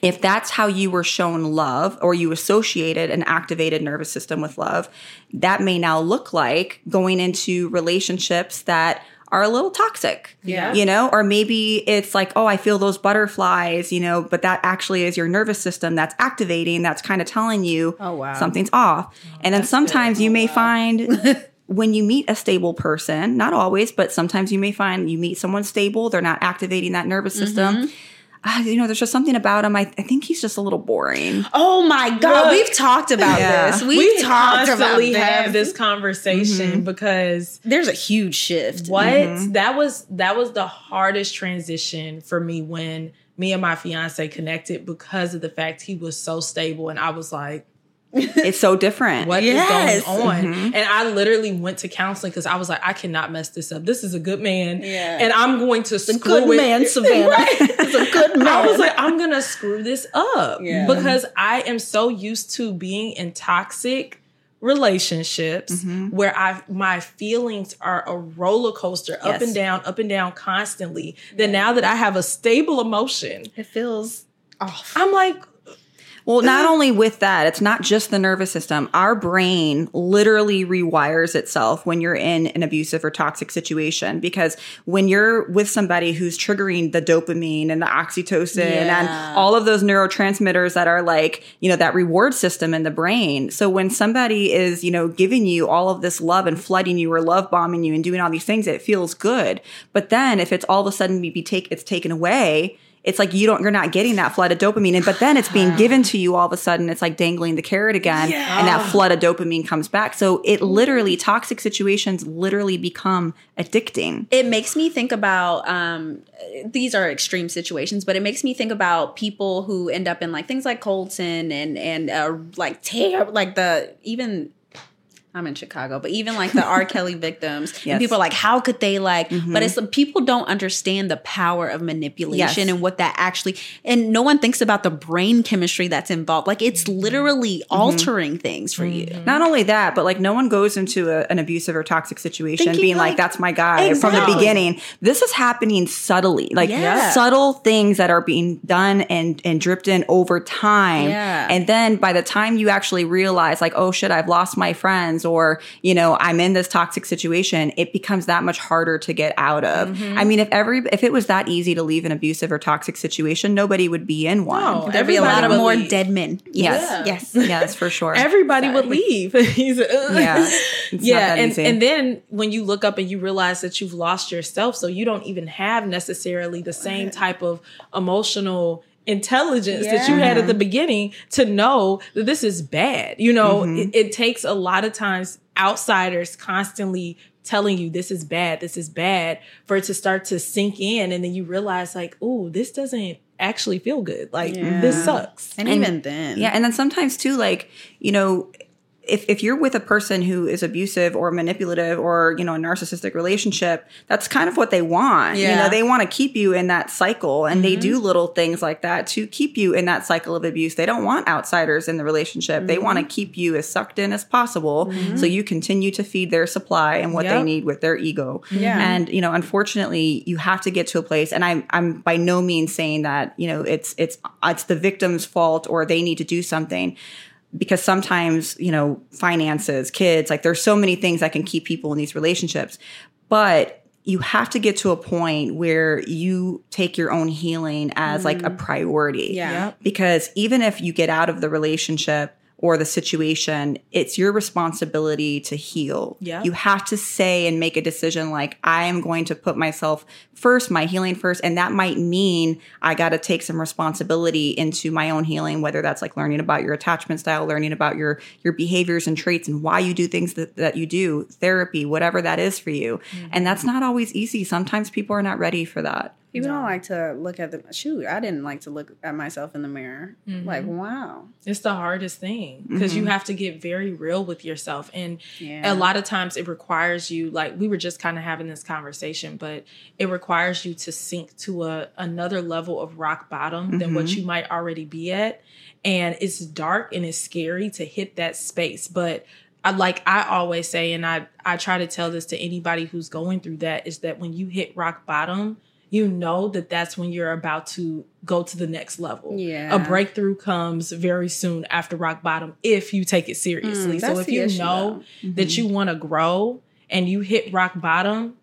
if that's how you were shown love or you associated an activated nervous system with love, that may now look like going into relationships that are a little toxic. Yeah. You know, or maybe it's like, oh, I feel those butterflies, you know, but that actually is your nervous system that's activating, that's kind of telling you Oh, wow. something's off. and then sometimes you oh, may find when you meet a stable person, not always, but sometimes you may find you meet someone stable, they're not activating that nervous system. Mm-hmm. Ah, you know, there's just something about him. I, I think he's just a little boring. Oh my god, Look. we've talked about Yeah. this. We've we talked constantly this. have this conversation because There's a huge shift. what Mm-hmm. that was that was the hardest transition for me when me and my fiance connected because of the fact he was so stable and I was like It's so different. what is Yes. going on? Mm-hmm. And I literally went to counseling because I was like, I cannot mess this up. This is a good man. Yeah. And I'm going to screw good it. man, Savannah. Right. It's a good man. I was like, I'm gonna screw this up Yeah. because I am so used to being in toxic relationships Mm-hmm. where I my feelings are a roller coaster up Yes. and down, up and down constantly. Then now that I have a stable emotion, it feels off. I'm like, Well, not only with that, it's not just the nervous system. Our brain literally rewires itself when you're in an abusive or toxic situation because when you're with somebody who's triggering the dopamine and the oxytocin Yeah. and all of those neurotransmitters that are like, you know, that reward system in the brain. So when somebody is, you know, giving you all of this love and flooding you or love bombing you and doing all these things, it feels good. But then if it's all of a sudden be take it's taken away, it's like you don't you're not getting that flood of dopamine. And but then it's being given to you all of a sudden. It's like dangling the carrot again and that flood of dopamine comes back. So it literally toxic situations literally become addicting. It makes me think about um these are extreme situations but it makes me think about people who end up in like things like colton and and uh like tear like the even I'm in Chicago, but even like the R. Kelly victims, Yes. Mm-hmm. and people are like, how could they like? But it's people don't understand the power of manipulation Yes. and what that actually, and no one thinks about the brain chemistry that's involved. Like it's literally Mm-hmm. altering things for you. not only that but like no one goes into a, an abusive or toxic situation Thinking being like, like- that's my guy from the beginning this is happening subtly like Yeah. subtle things that are being done and and dripped in over time Yeah. and then by the time you actually realize like oh shit i've lost my friends or you know i'm in this toxic situation it becomes that much harder to get out of Mm-hmm. i mean if every if it was that easy to leave an abusive or toxic situation nobody would be in one No. There'd be a lot of more leave. dead men. Yes, Yeah. yes. yes for sure everybody would leave. He's uh, Yeah. It's not yeah, that and easy. and then when you look up and you realize that you've lost yourself, so you don't even have necessarily the same type of emotional intelligence that you had at the beginning to know that this is bad. You know, Mm-hmm. it, it takes a lot of times outsiders constantly telling you this is bad, this is bad, for it to start to sink in and then you realize like, oh, this doesn't actually feel good. Like this sucks. And, even then, Yeah, and then sometimes too, like you know, if if you're with a person who is abusive or manipulative or you know a narcissistic relationship, that's kind of what they want. You know, they want to keep you in that cycle, and they do mm-hmm. little things like that to keep you in that cycle of abuse. They don't want outsiders in the relationship. They want to mm-hmm. keep you as sucked in as possible, mm-hmm. so you continue to feed their supply and what they need with their ego. Yeah. and you know, unfortunately, you have to get to a place. And I'm I'm by no means saying that you know it's it's it's the victim's fault or they need to do something because sometimes you know finances kids like there's so many things that can keep people in these relationships but you have to get to a point where you take your own healing as like a mm. priority Yeah. Yep. because even if you get out of the relationship or the situation, it's your responsibility to heal. Yeah. You have to say and make a decision like, I am going to put myself first, my healing first. And that might mean I got to take some responsibility into my own healing, whether that's like learning about your attachment style, learning about your, your behaviors and traits and why you do things that, that you do, therapy, whatever that is for you. Mm. And that's not always easy. Sometimes people are not ready for that. People don't like to look at the shoot. I didn't like to look at myself in the mirror. Mm-hmm. Like, wow. It's the hardest thing because you have to get very real with yourself. And Yeah. a lot of times it requires you, like we were just kind of having this conversation, but it requires you to sink to a another level of rock bottom than what you might already be at. And it's dark and it's scary to hit that space. But I like I always say, and I I try to tell this to anybody who's going through that, is that when you hit rock bottom, you know that that's when you're about to go to the next level. Yeah. A breakthrough comes very soon after rock bottom if you take it seriously. Mm, so if you issue, know that you want to grow and you hit rock bottom,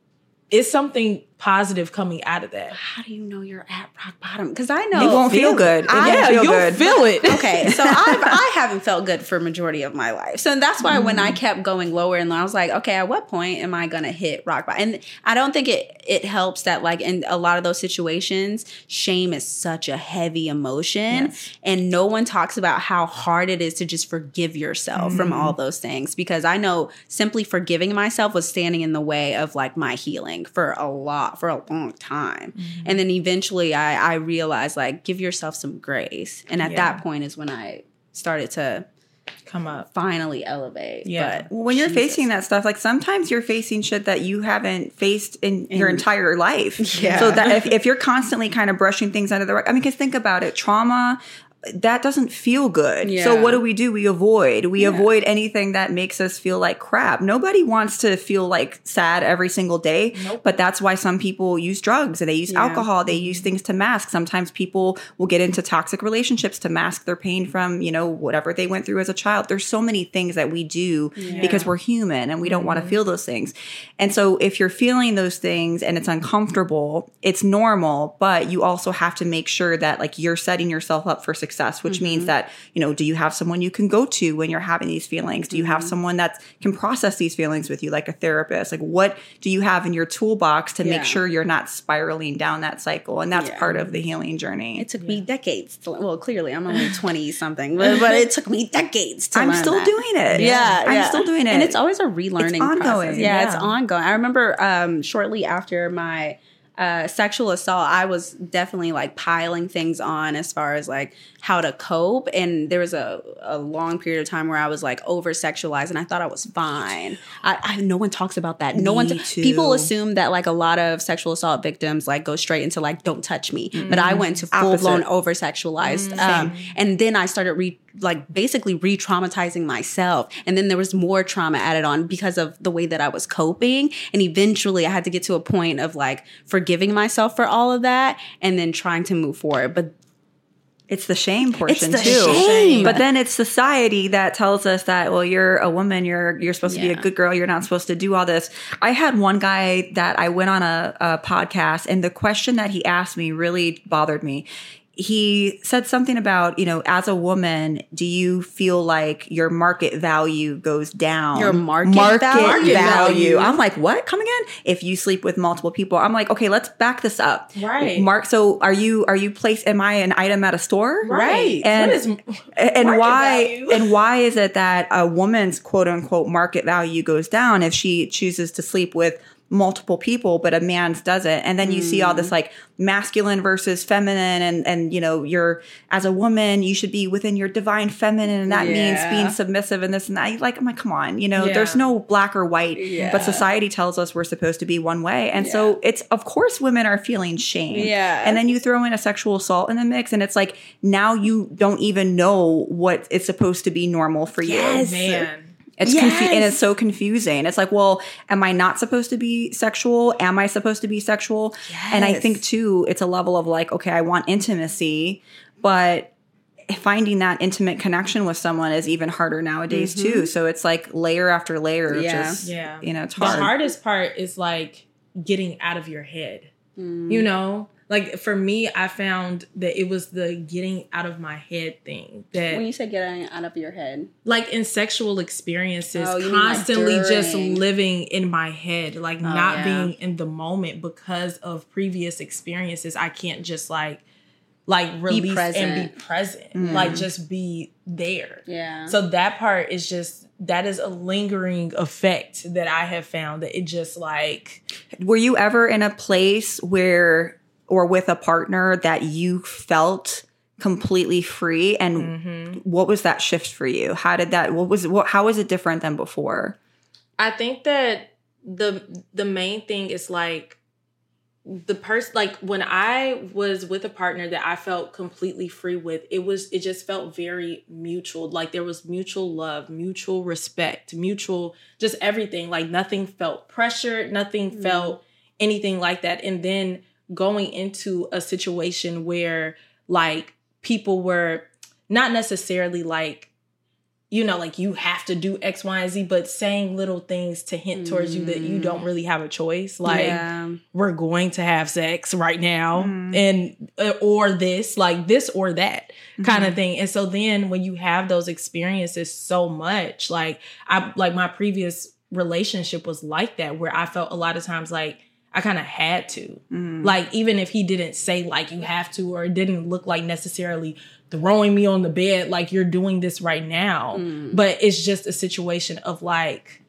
it's something positive coming out of that. How do you know you're at rock bottom? Because I know It won't feel good. It I- yeah, feel you'll good. feel it. okay, so I've, I haven't felt good for majority of my life. So that's why when I kept going lower and lower, I was like, okay, at what point am I gonna hit rock bottom? And I don't think it it helps that like in a lot of those situations, shame is such a heavy emotion, Yes. and no one talks about how hard it is to just forgive yourself from mm-hmm. all those things. Because I know simply forgiving myself was standing in the way of like my healing for a lot for a long time, mm-hmm. and then eventually I I realized like give yourself some grace, and at Yeah. that point is when I started to Come up. finally elevate. Yeah. But when you're Jesus. facing that stuff like sometimes you're facing shit that you haven't faced in your entire life Yeah. so that if, if you're constantly kind of brushing things under the rug i mean because think about it trauma that doesn't feel good. So what do we do? We avoid. We avoid anything that makes us feel like crap. Nobody wants to feel like sad every single day but that's why some people use drugs. And they use Yeah. alcohol. They use mm-hmm. things to mask. Sometimes people will get into toxic relationships to mask their pain from you know whatever they went through as a child. There's so many things that we do because we're human and we don't want to mm-hmm. feel those things. And so if you're feeling those things and it's uncomfortable it's normal but you also have to make sure that like you're setting yourself up for success which means that you know do you have someone you can go to when you're having these feelings do you have someone that can process these feelings with you like a therapist like what do you have in your toolbox to Yeah. make sure you're not spiraling down that cycle and that's Yeah. part of the healing journey it took me decades to well clearly I'm only 20 something but, but it took me decades to i'm learn still that. doing it Yeah, i'm yeah. still doing it and it's always a relearning It's ongoing, process. Yeah, it's ongoing. I remember um, shortly after my uh, sexual assault, I was definitely like piling things on as far as like how to cope, and there was a, a long period of time where I was like over sexualized, and I thought I was fine. I, I no one talks about that. No one. Me People assume that like a lot of sexual assault victims like go straight into like don't touch me, but I went to full blown over sexualized, um, and then I started re like basically re-traumatizing myself and then there was more trauma added on because of the way that i was coping and eventually i had to get to a point of like forgiving myself for all of that and then trying to move forward but It's the shame portion the too. shame. But then it's society that tells us that well you're a woman, you're you're supposed to be a good girl, you're not supposed to do all this. I had one guy that I went on a, a podcast and the question that he asked me really bothered me. He said something about, you know, as a woman, do you feel like your market value goes down? Your market value? value. value. I'm like, what? Come again? If you sleep with multiple people, I'm like, okay, let's back this up. Right. Mark. So are you are you placed? Am I an item at a store? Right. And what is and why value? and why is it that a woman's quote unquote market value goes down if she chooses to sleep with multiple people but a man's doesn't and then you see all Mm. this like masculine versus feminine and and you know you're as a woman you should be within your divine feminine and that means being submissive and this and that like i'm like come on you know Yeah. there's no black or white Yeah. but society tells us we're supposed to be one way and so it's of course women are feeling shame Yeah. and then you throw in a sexual assault in the mix and it's like now you don't even know what it's supposed to be normal for you man. It's confu- and it's so confusing. It's like well am i not supposed to be sexual? Am i supposed to be sexual? And i think too it's a level of like okay i want intimacy but finding that intimate connection with someone is even harder nowadays too. Mm-hmm. So it's like layer after layer Yeah. just Yeah. you know it's the hardest part is like getting out of your head. Mm. You know, like for me, I found that it was the getting out of my head thing that, When you say getting out of your head, like in sexual experiences, Oh, you mean, like, constantly just living in my head, like oh, not yeah. being in the moment because of previous experiences. I can't just like, like release and be present, mm. like just be there. yeah. So that part is just that is a lingering effect that I have found that it just like were you ever in a place where or with a partner that you felt completely free and Mm-hmm. what was that shift for you how did that what was what how was it different than before I think that the the main thing is like the person like when I was with a partner that I felt completely free with, it was it just felt very mutual. Like there was mutual love, mutual respect, mutual just everything. Like nothing felt pressured, nothing felt anything like that. And then going into a situation where like people were not necessarily like you know, like you have to do X, Y, and Z, but saying little things to hint towards you that you don't really have a choice. Like yeah. we're going to have sex right now, Mm-hmm. and uh, or this, like this or that kind Mm-hmm. of thing. And so then when you have those experiences so much, like I like my previous relationship was like that, where I felt a lot of times like. I kind of had to. Mm-hmm. Like, even if he didn't say, like, you have to, or it didn't look like necessarily throwing me on the bed, like, you're doing this right now. Mm. But it's just a situation of, like,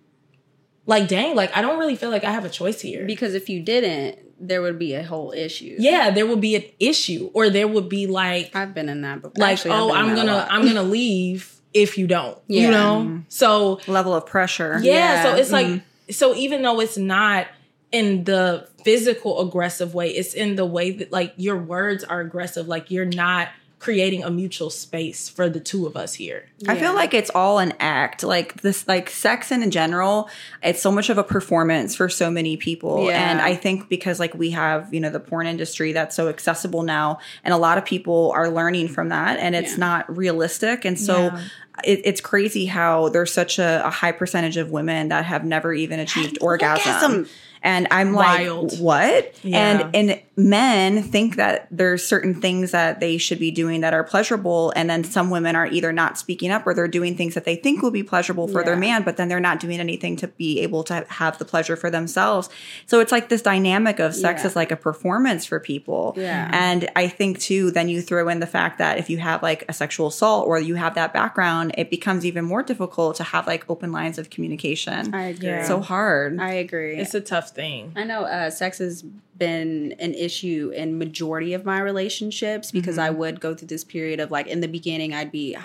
like, dang, like, I don't really feel like I have a choice here. Because if you didn't, there would be a whole issue. yeah, there would be an issue, or there would be, like, I've been in that before. like, Actually, I've oh, been in I'm gonna. I'm gonna leave if you don't, Yeah. you know? So, level of pressure yeah, Yeah. so it's like so even though it's not in the physical aggressive way it's in the way that like your words are aggressive like you're not creating a mutual space for the two of us here I feel like it's all an act. Like this, like sex in general, it's so much of a performance for so many people. Yeah. And I think because like we have, you know, the porn industry that's so accessible now, and a lot of people are learning from that, and it's Yeah. not realistic. And so Yeah. it, it's crazy how there's such a, a high percentage of women that have never even achieved orgasm. Orgasm. And I'm like, what? Yeah. And and men think that there's certain things that they should be doing that are pleasurable, and then some women are either not speaking up or they're doing things that they think will be pleasurable for their man, but then they're not doing anything to be able to have the pleasure for themselves. So it's like this dynamic of sex Yeah. is like a performance for people. Yeah. And I think too, then you throw in the fact that if you have like a sexual assault or you have that background, it becomes even more difficult to have like open lines of communication. I agree. Yeah. so hard. I agree. it's a tough thing. I know uh, sex has been an issue in majority of my relationships because I would go through this period of like in the beginning I'd be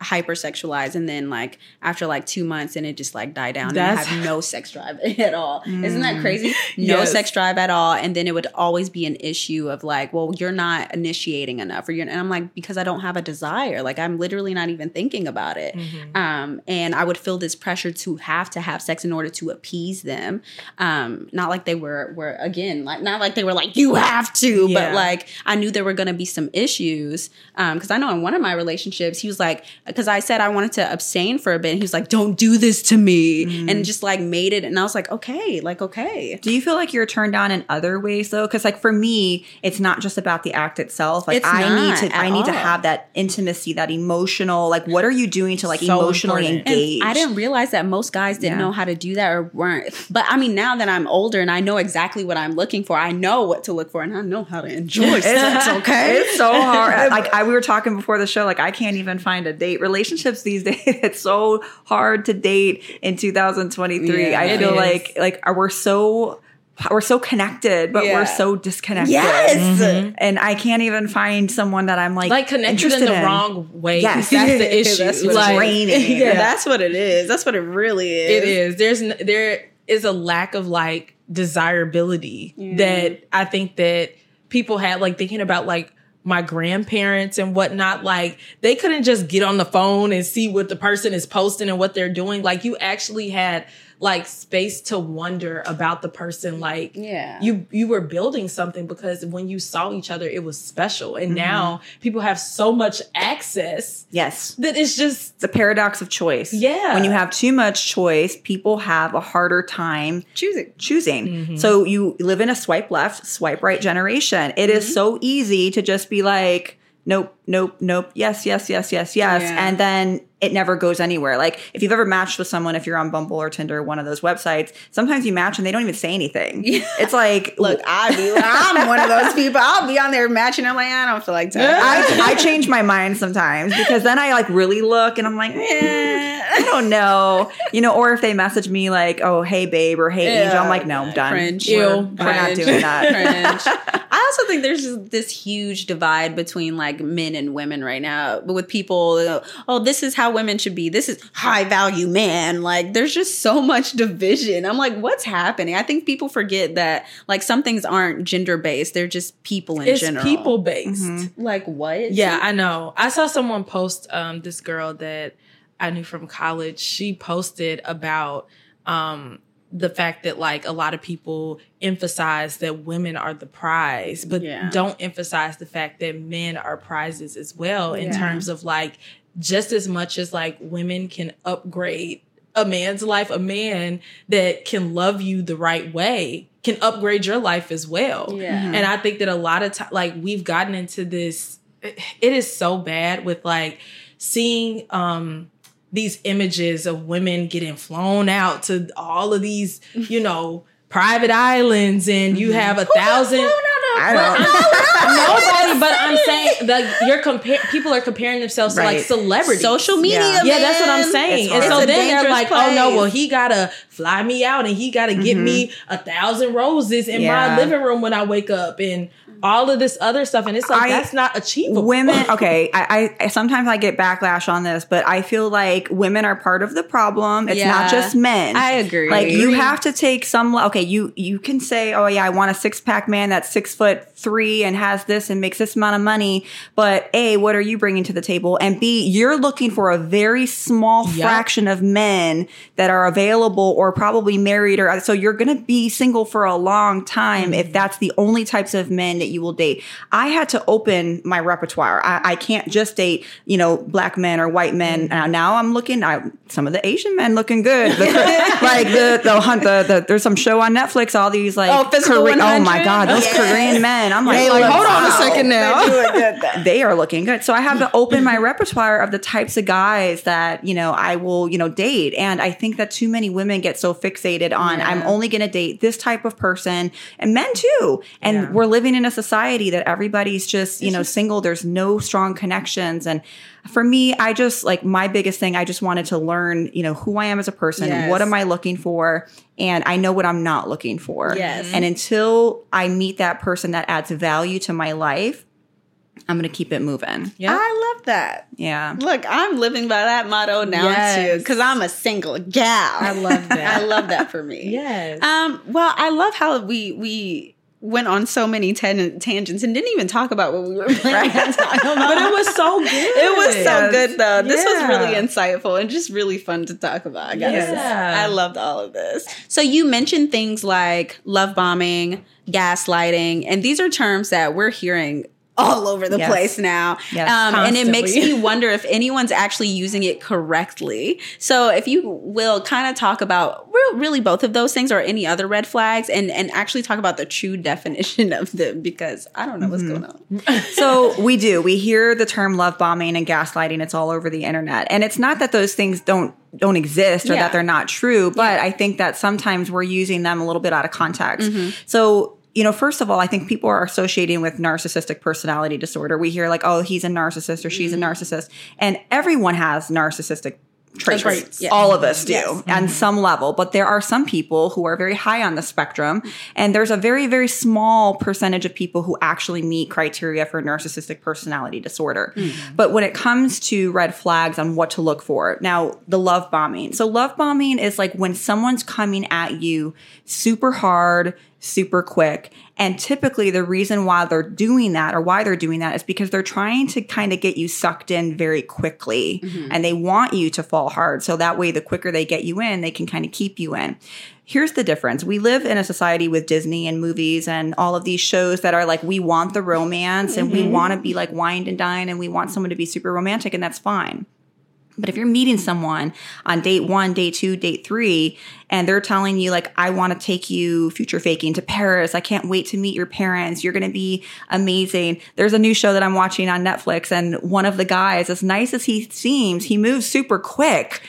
hypersexualized and then like after like two months and it just like die down and I have no sex drive at all. Isn't that crazy? No Yes. sex drive at all. And then it would always be an issue of like, well, you're not initiating enough or you're and I'm like, because I don't have a desire. Like I'm literally not even thinking about it. Um, and I would feel this pressure to have to have sex in order to appease them. Um, not like they were were again, like not like they were like, you have to, Yeah. but like I knew there were gonna be some issues. Um, because I know in one of my relationships, he was like, because I said I wanted to abstain for a bit. And he was like, "Don't do this to me," Mm. and just like made it. And I was like, "Okay, like okay." Do you feel like you're turned on in other ways though? Because like for me, it's not just about the act itself. Like It's I need to, I need to have that intimacy, that emotional. Like, what are you doing to like So emotionally important. And engage? I didn't realize that most guys didn't Yeah. know how to do that or weren't. But I mean, now that I'm older and I know exactly what I'm looking for, I know what to look for and I know how to enjoy sex. Okay, It's so hard. like I, we were talking before the show. Like I can't even find a date. Relationships these days, it's so hard to date in 2023. Yeah, I feel is. like like uh, we're so we're so connected, but Yeah. we're so disconnected. yes. Mm-hmm. Mm-hmm. And I can't even find someone that I'm like like connected in interested the wrong way. Yes. That's the issue. That's what like, draining. Yeah, that's what it is. That's what it really is. It is. There's n- there is a lack of like desirability that I think that people had like thinking about like my grandparents and whatnot. Like they couldn't just get on the phone and see what the person is posting and what they're doing. Like you actually had like space to wonder about the person. Like Yeah. you you were building something because when you saw each other, it was special. And now people have so much access Yes. that it's just the paradox of choice. Yeah. When you have too much choice, people have a harder time choosing. choosing. Mm-hmm. So you live in a swipe left, swipe right generation. It Mm-hmm. is so easy to just be like, nope, nope, nope, yes, yes, yes, yes, yes. Yeah. And then it never goes anywhere. Like if you've ever matched with someone, if you're on Bumble or Tinder, one of those websites, sometimes you match and they don't even say anything. It's like, Look, I be I'm one of those people. I'll be on there matching. I'm like, I don't feel like talking. I, I change my mind sometimes because then I like really look and I'm like, eh, I don't know, you know, or if they message me like, oh, hey, babe, or hey, Angel, I'm like, no, I'm done. Cringe. We're, Ew. we're not doing that. Cringe. I also think there's this huge divide between like men and women right now. But with people, oh, this is how women should be. This is high value man. Like there's just so much division. I'm like, what's happening? I think people forget that like some things aren't gender based. They're just people in it's general. people based. Like what? Yeah, I know. I saw someone post um this girl that I knew from college. She posted about um the fact that like a lot of people emphasize that women are the prize, but Yeah. don't emphasize the fact that men are prizes as well in Yeah. terms of like just as much as like women can upgrade a man's life, a man that can love you the right way can upgrade your life as well. Yeah. Mhm. And I think that a lot of time, like we've gotten into this, it is so bad with like seeing um these images of women getting flown out to all of these, you know, private islands and you have a thousand I don't nobody but i'm saying that you're compare people are comparing themselves to like celebrities Social media. Yeah. yeah, that's what I'm saying. And so then they're dangerous like, oh no, well, he gotta fly me out and he gotta get me mm-hmm. a thousand roses in Yeah. my living room when I wake up and all of this other stuff. And it's like, I- that's not achievable. women okay I, I sometimes i get backlash on this but i feel like women are part of the problem it's Yeah. not just men I agree. like you have to take some okay you you can say oh yeah i want a six-pack man that's six foot three and has this and makes this amount of money but a what are you bringing to the table and b you're looking for a very small Yep. fraction of men that are available or probably married or so you're going to be single for a long time if mm-hmm. that's the only types of men that you will date i had to open my repertoire i, I can't just date you know black men or white men now, now i'm looking I, some of the asian men looking good The- like the the, hunt the the there's some show on netflix all these like Oh, Physical Kore- oh my god those Yes. korean men i'm like, They like, hold on a second now They're doing good, though. they are looking good. So I have to open my repertoire of the types of guys that, you know, I will, you know, date. And I think that too many women get so fixated on Yeah. I'm only going to date this type of person and men too. And we're living in a society that everybody's just, you know, single. There's no strong connections. And for me, I just like my biggest thing, I just wanted to learn, you know, who I am as a person. Yes. What am I looking for? And I know what I'm not looking for. Yes. And until I meet that person that adds value to my life, I'm going to keep it moving. Yeah. I love that. Yeah. Look, I'm living by that motto now Yes. too, because I'm a single gal. I love that. I love that for me. yes. Um. Well, I love how we we went on so many tan- tangents and didn't even talk about what we were planning about. but it was so good. It was so Yes. good though. This was really insightful and just really fun to talk about. I. Yeah. I loved all of this. So you mentioned things like love bombing, gaslighting, and these are terms that we're hearing all over the Yes. place now. Yes. um, and it makes me wonder if anyone's actually using it correctly. So if you will kind of talk about re- really both of those things or any other red flags and, and actually talk about the true definition of them because I don't know what's Mm-hmm. going on. So we do. We hear the term love bombing and gaslighting. It's all over the internet. And it's not that those things don't don't exist or Yeah. that they're not true, but I think that sometimes we're using them a little bit out of context. Mm-hmm. So you know, first of all, I think people are associating with narcissistic personality disorder. We hear like, "Oh, he's a narcissist" or "She's Mm-hmm. a narcissist," and everyone has narcissistic traits. Yes. All of us do Yes. on some level, but there are some people who are very high on the spectrum, and there's a very, very small percentage of people who actually meet criteria for narcissistic personality disorder. But when it comes to red flags on what to look for, now the love bombing. So, love bombing is like when someone's coming at you super hard, super quick. And typically, the reason why they're doing that or why they're doing that is because they're trying to kind of get you sucked in very quickly mm-hmm. and they want you to fall hard. So that way, the quicker they get you in, they can kind of keep you in. Here's the difference. We live in a society with Disney and movies and all of these shows that are like, we want the romance and we mm-hmm. want to be like wined and dine and we want someone to be super romantic, and that's fine. But if you're meeting someone on date one, date two, date three, and they're telling you, like, I want to take you future faking to Paris. I can't wait to meet your parents. You're going to be amazing. There's a new show that I'm watching on Netflix, and one of the guys, as nice as he seems, he moves super quick.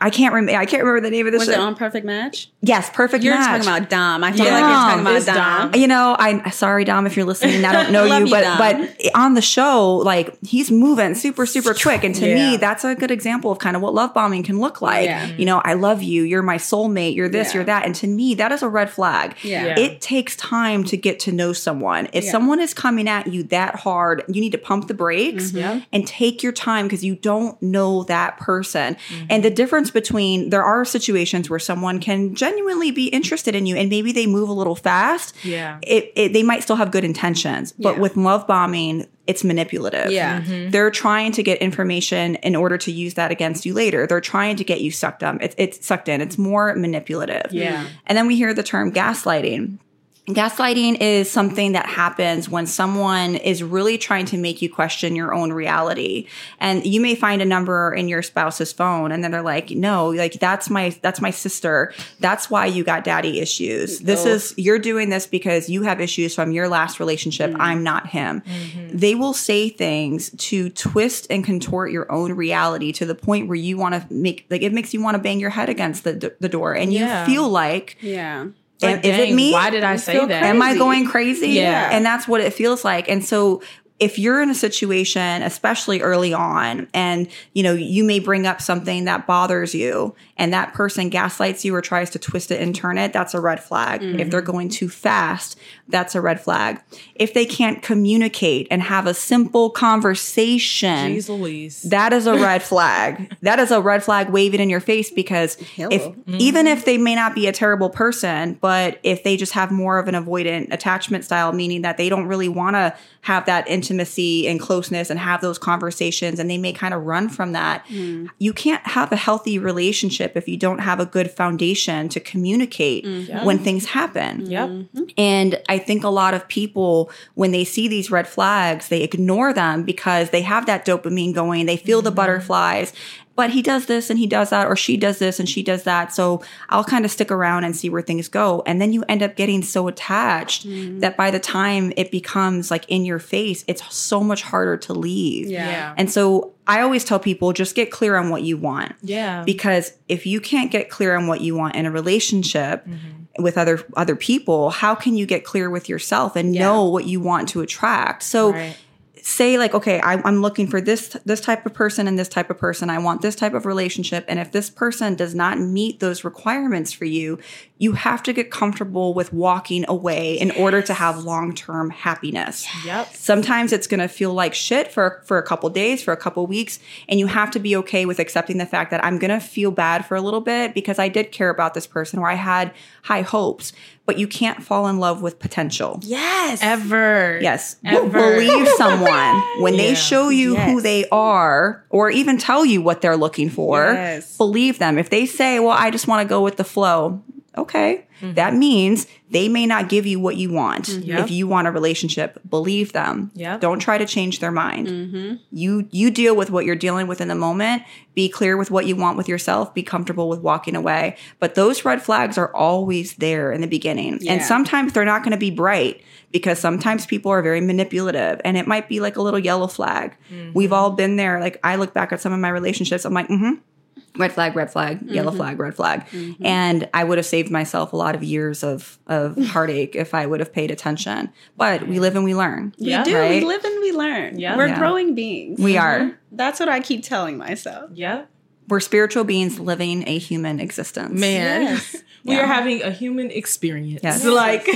I can't remember. I can't remember the name of the Was show. it on Perfect Match? Yes, perfect. You're match. talking about Dom. I feel Yeah. like you're talking about Dom. Dom. you know, I sorry Dom if you're listening. I don't know you, you, but Dom. but on the show, like he's moving super super quick, and to me, that's a good example of kind of what love bombing can look like. Yeah. You know, I love you, you're my soulmate, you're this, Yeah. you're that, and to me, that is a red flag. Yeah. Yeah. It takes time to get to know someone. If Yeah. someone is coming at you that hard, you need to pump the brakes mm-hmm. Yeah. and take your time because you don't know that person. Mm-hmm. And the difference between there are situations where someone can genuinely be interested in you and maybe they move a little fast. Yeah. It, it they might still have good intentions, but Yeah. with love bombing, it's manipulative. Yeah. Mm-hmm. Mm-hmm. They're trying to get information in order to use that against you later. They're trying to get you sucked up. It's, it's sucked in. It's more manipulative. Yeah. And then we hear the term gaslighting. Gaslighting is something that happens when someone is really trying to make you question your own reality. And you may find a number in your spouse's phone and then they're like, "No, like that's my that's my sister. That's why you got daddy issues. This Oh. is you're doing this because you have issues from your last relationship. Mm-hmm. I'm not him." Mm-hmm. They will say things to twist and contort your own reality to the point where you want to make like it makes you want to bang your head against the the door and Yeah. you feel like Yeah. Like, is it dang, me? Why did I say feel that? Am I going crazy? Yeah. And that's what it feels like. And so if you're in a situation, especially early on, and you know, you may bring up something that bothers you and that person gaslights you or tries to twist it and turn it, that's a red flag. If they're mm-hmm. going too fast, that's a red flag. If they can't communicate and have a simple conversation, Jeez Louise. that is a red flag. That is a red flag waving in your face because Hello. if mm-hmm. even if they may not be a terrible person, but if they just have more of an avoidant attachment style, meaning that they don't really want to have that intimacy and closeness and have those conversations and they may kind of run from that. Mm-hmm. You can't have a healthy relationship if you don't have a good foundation to communicate mm-hmm. when things happen. Mm-hmm. Yep. And I think a lot of people, when they see these red flags, they ignore them because they have that dopamine going. They feel the butterflies. But he does this and he does that, or she does this and she does that. So I'll kind of stick around and see where things go. And then you end up getting so attached mm-hmm. that by the time it becomes like in your face, it's so much harder to leave. Yeah. Yeah. And so I always tell people just get clear on what you want Yeah. because if you can't get clear on what you want in a relationship mm-hmm. with other other people how can you get clear with yourself and Yeah. know what you want to attract so Right. Say like okay I, i'm looking for this this type of person and this type of person. I want this type of relationship. And if this person does not meet those requirements for you you have to get comfortable with walking away in order to have long-term happiness. Yep. sometimes it's going to feel like shit for for a couple days for a couple weeks and you have to be okay with accepting the fact that i'm going to feel bad for a little bit because i did care about this person or i had high hopes but you can't fall in love with potential Yes. Ever. yes Ever. believe someone when they show you who they are or even tell you what they're looking for Yes. believe them if they say well i just want to go with the flow okay, mm-hmm. that means they may not give you what you want. Mm-hmm. Yep. If you want a relationship, believe them. Yep. Don't try to change their mind. Mm-hmm. You you deal with what you're dealing with in the moment. Be clear with what you want with yourself. Be comfortable with walking away. But those red flags are always there in the beginning, and sometimes they're not going to be bright because sometimes people are very manipulative, and it might be like a little yellow flag. We've all been there. Like I look back at some of my relationships, I'm like, mm-hmm red flag, red flag, yellow mm-hmm. flag, red flag. Mm-hmm. And I would have saved myself a lot of years of of heartache if I would have paid attention. But we live and we learn. Yeah. we do. right? We live and we learn. Yeah. We're Yeah. growing beings. We are. Mm-hmm. That's what I keep telling myself. Yeah. We're spiritual beings living a human existence. Man, Yes. we Yeah. are having a human experience. Yes. Like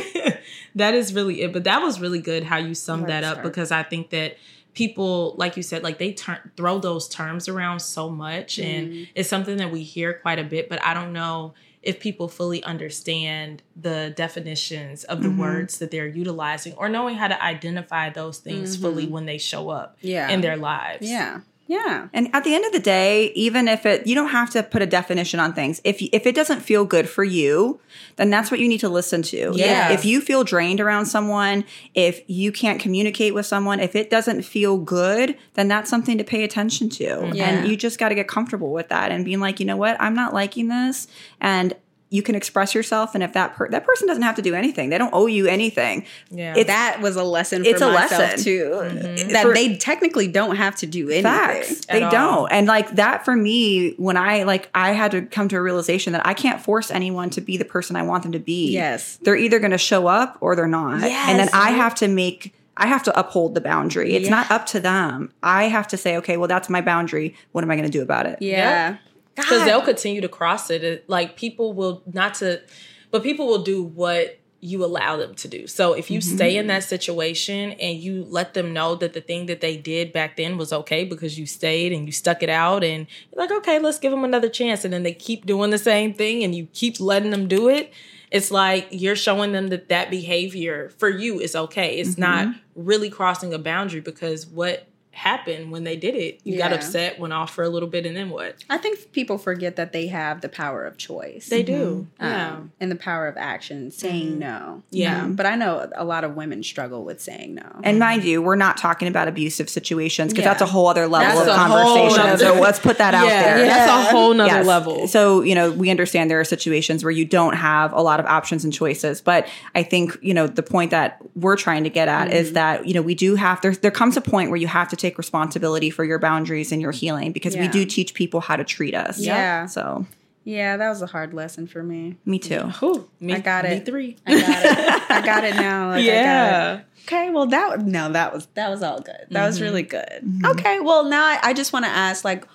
that is really it. But that was really good how you summed that up her. because I think that people, like you said, like they turn throw those terms around so much, and mm-hmm. it's something that we hear quite a bit. But I don't know if people fully understand the definitions of the mm-hmm. words that they're utilizing or knowing how to identify those things fully mm-hmm. when they show up Yeah. in their lives. Yeah. Yeah. And at the end of the day, even if it, you don't have to put a definition on things. If if it doesn't feel good for you, then that's what you need to listen to. Yeah. If, if you feel drained around someone, if you can't communicate with someone, if it doesn't feel good, then that's something to pay attention to. Mm-hmm. Yeah. And you just got to get comfortable with that and being like, you know what, I'm not liking this, and you can express yourself. And if that per- that person doesn't have to do anything, they don't owe you anything. Yeah. It's that was a lesson for it's a myself lesson. too. Mm-hmm. That For- they technically don't have to do anything. facts At they don't and like that for me when i like i had to come to a realization that i can't force anyone to be the person i want them to be Yes. they're either going to show up or they're not yes. and then i have to make i have to uphold the boundary it's not up to them i have to say okay well that's my boundary what am i going to do about it Yeah. Because they'll continue to cross it. It- Like people will not to, but people will do what you allow them to do. So if you stay in mm-hmm. that situation and you let them know that the thing that they did back then was okay because you stayed and you stuck it out and like, okay, let's give them another chance, and then they keep doing the same thing and you keep letting them do it. It's like you're showing them that that behavior for you is okay. It's not mm-hmm. really crossing a boundary because what happened when they did it, you got upset, went off for a little bit, and then what? I think people forget that they have the power of choice. They do. Yeah. um, and the power of action, saying no. Yeah. Um, but I know a lot of women struggle with saying no. and mind you, we're not talking about abusive situations because Yeah. that's a whole other level That's of conversation. nother- So let's put that out yeah, there. that's a whole nother Yes. level. So, you know, we understand there are situations where you don't have a lot of options and choices, but I think, you know, the point that we're trying to get at Mm-hmm. is that, you know, we do have there there comes a point where you have to take responsibility for your boundaries and your healing because we do teach people how to treat us. Yeah. So, yeah, that was a hard lesson for me. me too. Whew, me, I got me it. three. I got it. I got it now. Like, I got it. yeah. Okay, well that no, that was that was all good. That was mm-hmm. really good. Mm-hmm. Okay, well now I, I just want to ask like,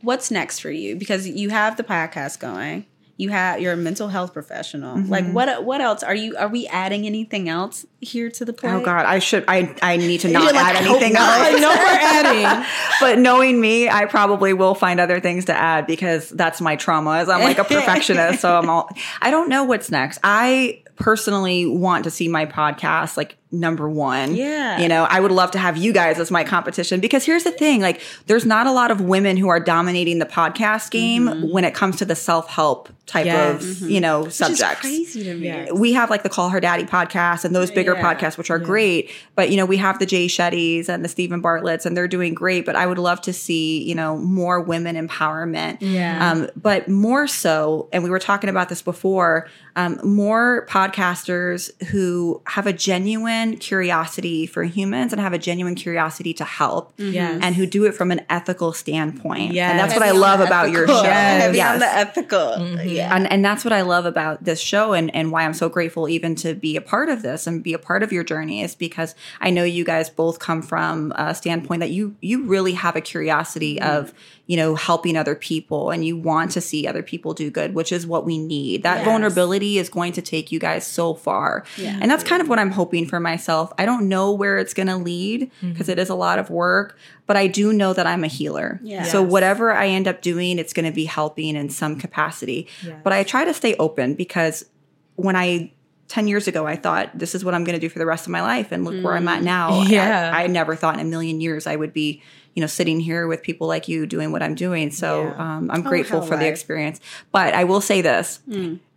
what's next for you? Because you have the podcast going. You have you're a mental health professional. Mm-hmm. Like what what else are you? Are we adding anything else here to the play? Oh God, I should I I need to not like, add anything. I else. know we're adding. but knowing me, I probably will find other things to add because that's my trauma. As I'm like a perfectionist, so I'm all. I don't know what's next. I personally want to see my podcast like number one. Yeah. you know, I would love to have you guys as my competition because here's the thing: like, there's not a lot of women who are dominating the podcast game when it comes to the self help type Yes. of you know Which subjects crazy to me. Yeah. we have like the Call Her Daddy podcast and those bigger Yeah. podcasts, which are great. But you know, we have the Jay Shetty's and the Steven Bartlett's, and they're doing great. But I would love to see you know more women empowerment. Yeah. Um, but more so, and we were talking about this before. Um, more podcasters who have a genuine curiosity for humans and have a genuine curiosity to help, Yes. and who do it from an ethical standpoint. Yes. And that's what I love about your ethical. show. Heavy Yes. on the ethical. Mm-hmm. Yeah. And, and that's what I love about this show and, and why I'm so grateful even to be a part of this and be a part of your journey is because I know you guys both come from a standpoint that you you really have a curiosity mm-hmm. of, you know, helping other people and you want to see other people do good, which is what we need. That Yes. vulnerability is going to take you guys so far. Yeah. And that's kind of what I'm hoping for myself. I don't know where it's going to lead mm-hmm. because is a lot of work, but I do know that I'm a healer. Yeah. So whatever I end up doing, it's going to be helping in some capacity. Yes. But I try to stay open because when I 10 years ago I thought this is what I'm going to do for the rest of my life and look where I'm at now. Yeah. I, I never thought in a million years I would be, you know, sitting here with people like you doing what I'm doing. So Yeah. um, I'm grateful how for the experience. But I will say this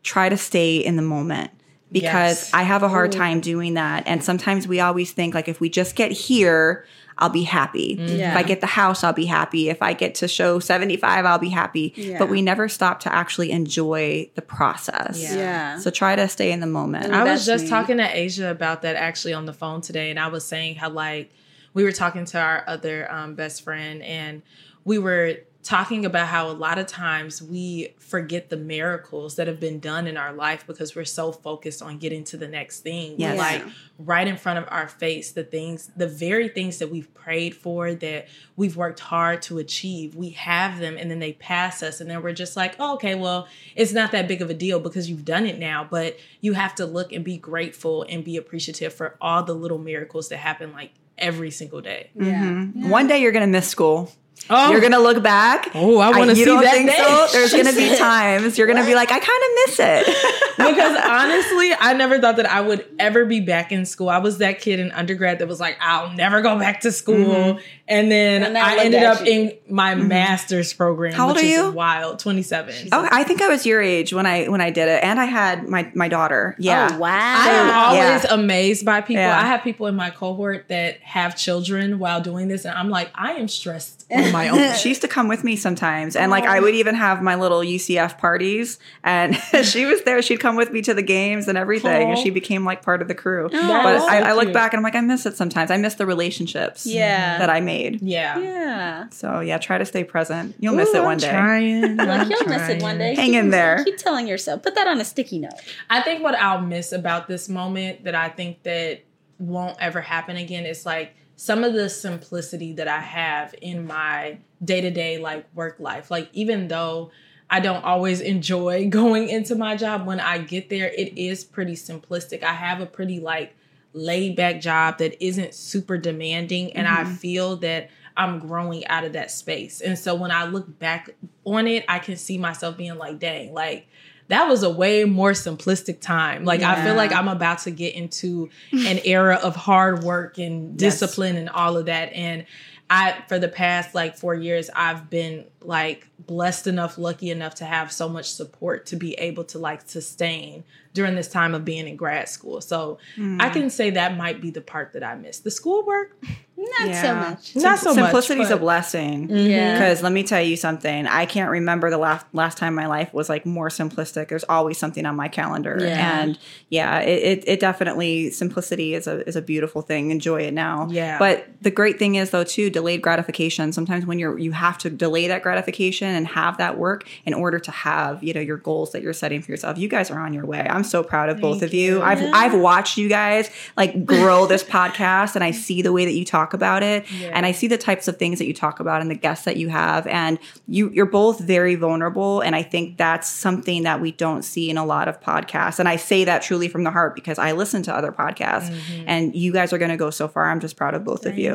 try to stay in the moment because Yes. I have a hard time doing that. And sometimes we always think like if we just get here, I'll be happy. Yeah. If I get the house, I'll be happy. If I get to show 75, I'll be happy. Yeah. But we never stop to actually enjoy the process. Yeah. Yeah. So try to stay in the moment. I was just me. talking to Asia about that actually on the phone today, and I was saying how like we were talking to our other um, best friend, and we were talking about how a lot of times we forget the miracles that have been done in our life because we're so focused on getting to the next thing. We're Yes. Like right in front of our face, the things, the very things that we've prayed for, that we've worked hard to achieve, we have them and then they pass us. And then we're just like, oh, okay, well, it's not that big of a deal because you've done it now. But you have to look and be grateful and be appreciative for all the little miracles that happen like every single day. Yeah. Mhm. One day you're going to miss school. Oh, You're going to look back. Oh, I wanna you see don't that think day. so? There's She going to be times you're going to be like, I kind of miss it. because honestly, I never thought that I would ever be back in school. I was that kid in undergrad that was like, I'll never go back to school. Mm-hmm. And then And now I ended up you. in my master's program, How old which are is you? wild, 27. oh, I think I was your age when I when I did it, and I had my my daughter. Yeah. Oh, wow. I am always Yeah. amazed by people. Yeah. I have people in my cohort that have children while doing this, and I'm like, I am stressed on my own. She used to come with me sometimes, and like I would oh. even have my little UCF parties, and she was there. She'd come with me to the games and everything, and she became like part of the crew. That but so I, I look back and I'm like, I miss it sometimes. I miss the relationships Yeah. that I made. Yeah. Yeah. So yeah, try to stay present. You'll miss it Ooh, one I'm day. Trying. Like I'm you'll miss it one day. Hang Keep- in there. Keep telling yourself. Put that on a sticky note. I think what I'll miss about this moment that I think that won't ever happen again is like some of the simplicity that I have in my day-to-day like work life. Like even though I don't always enjoy going into my job when I get there, it is pretty simplistic. I have a pretty like laid back job that isn't super demanding and I mm-hmm. feel that I'm growing out of that space. And so when I look back on it, I can see myself being like, dang, like that was a way more simplistic time. Like I feel like I'm about to get into an era of hard work and Yes. discipline and all of that. And I for the past like four years, I've been like blessed enough, lucky enough to have so much support to be able to like sustain during this time of being in grad school. So I mm. can say that might be the part that I miss. The schoolwork, Not Yeah. so much. not so much. Simplicity is a but- blessing. Yeah. Mm-hmm. Because let me tell you something. I can't remember the last last time my life was like more simplistic. There's always something on my calendar, Yeah. and yeah, it, it, it definitely simplicity is a is a beautiful thing. Enjoy it now. Yeah. But the great thing is though too delayed gratification. Sometimes when you're you have to delay that gratification and have that work in order to have you know your goals that you're setting for yourself. You guys are on your way. I'm so proud of both of you. you. I've I've watched you guys like grow this podcast, and I see the way that you talk about it, Yeah. and I see the types of things that you talk about and the guests that you have, and you you're both very vulnerable, and I think that's something that we don't see in a lot of podcasts. And I say that truly from the heart because I listen to other podcasts, and you guys are going to go so far. I'm just proud of both of you.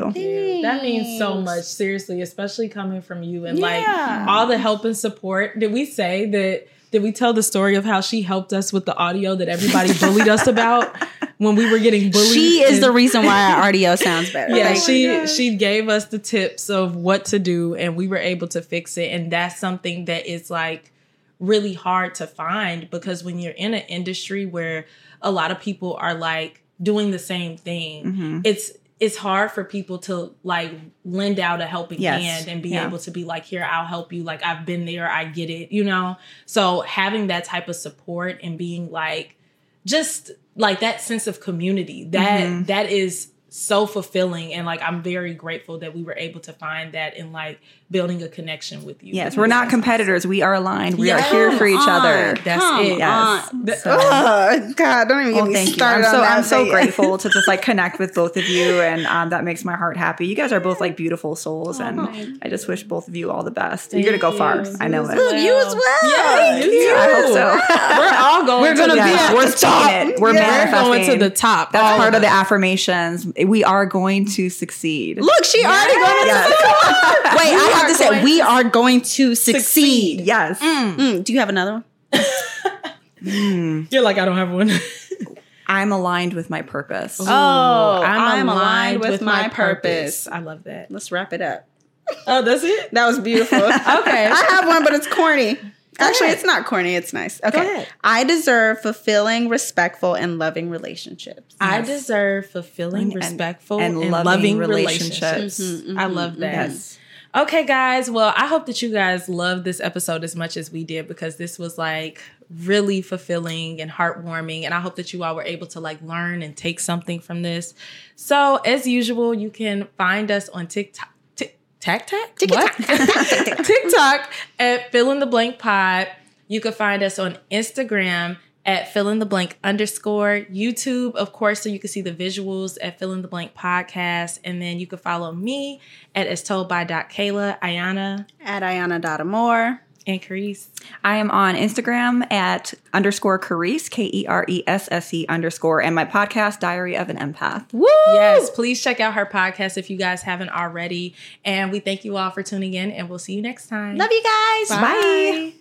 That means so much, seriously, especially coming from you and Yeah. like all the help and support. Did we say that? Did we tell the story of how she helped us with the audio that everybody bullied us about when we were getting bullied? She is And- the reason why our audio sounds better. yeah, Like, she she gave us the tips of what to do, and we were able to fix it. And that's something that is like really hard to find because when you're in an industry where a lot of people are like doing the same thing, Mm-hmm. it's it's hard for people to like lend out a helping Yes. hand and be Yeah. able to be like, here, I'll help you. Like I've been there, I get it, you know. So having that type of support and being like just like that sense of community that Mm-hmm. that is so fulfilling and like i'm very grateful that we were able to find that in like building a connection with you Yes, we're not competitors. We are aligned. We are here for each other. That's Come it Yes. on. The- Oh God! Don't even get Well, me thank you. I'm so on that. I'm so but- grateful to just like connect with both of you, and um, that makes my heart happy. You guys are both like beautiful souls, and I just wish both of you all the best. You're gonna go far. you. I know it. Look, you as well. Yeah, you. I hope so. we're all going We're to gonna the be at we're the top. seeing it. We're Yeah. we're manifesting. going to the top That's part of the affirmations. We are going to succeed. Look, she already going to Yes. Wait, I have to say, going we are going to succeed. Yes. Mm, do you have another one? you're like i don't have one I'm aligned with my purpose. Oh, I'm aligned with my purpose. I love that. Let's wrap it up. Oh, that's it. That was beautiful. okay. I have one, but it's corny. Actually, ahead. it's not corny. It's nice. Okay. ahead. I deserve fulfilling, respectful, and loving relationships. I deserve fulfilling, And- respectful, and and, loving loving, relationships. relationships. Mm-hmm, mm-hmm, I love that. Mm-hmm. Yes. Okay, guys. Well, I hope that you guys loved this episode as much as we did because this was like really fulfilling and heartwarming. And I hope that you all were able to like learn and take something from this. So, as usual, you can find us on TikTok. Tac Tac? What? TikTok at fill in the blank pod. You can find us on Instagram at fill in the blank underscore YouTube, of course, so you can see the visuals at fill in the blank podcast. And then you can follow me at as told by Kayla, Iyanna, At Iyanna.amore. and Keresse. I am on Instagram at underscore Keresse, K E R E S S E underscore, and my podcast, Diary of an Empath. Woo! Yes, please check out her podcast if you guys haven't already. And we thank you all for tuning in, and we'll see you next time. Love you guys. Bye.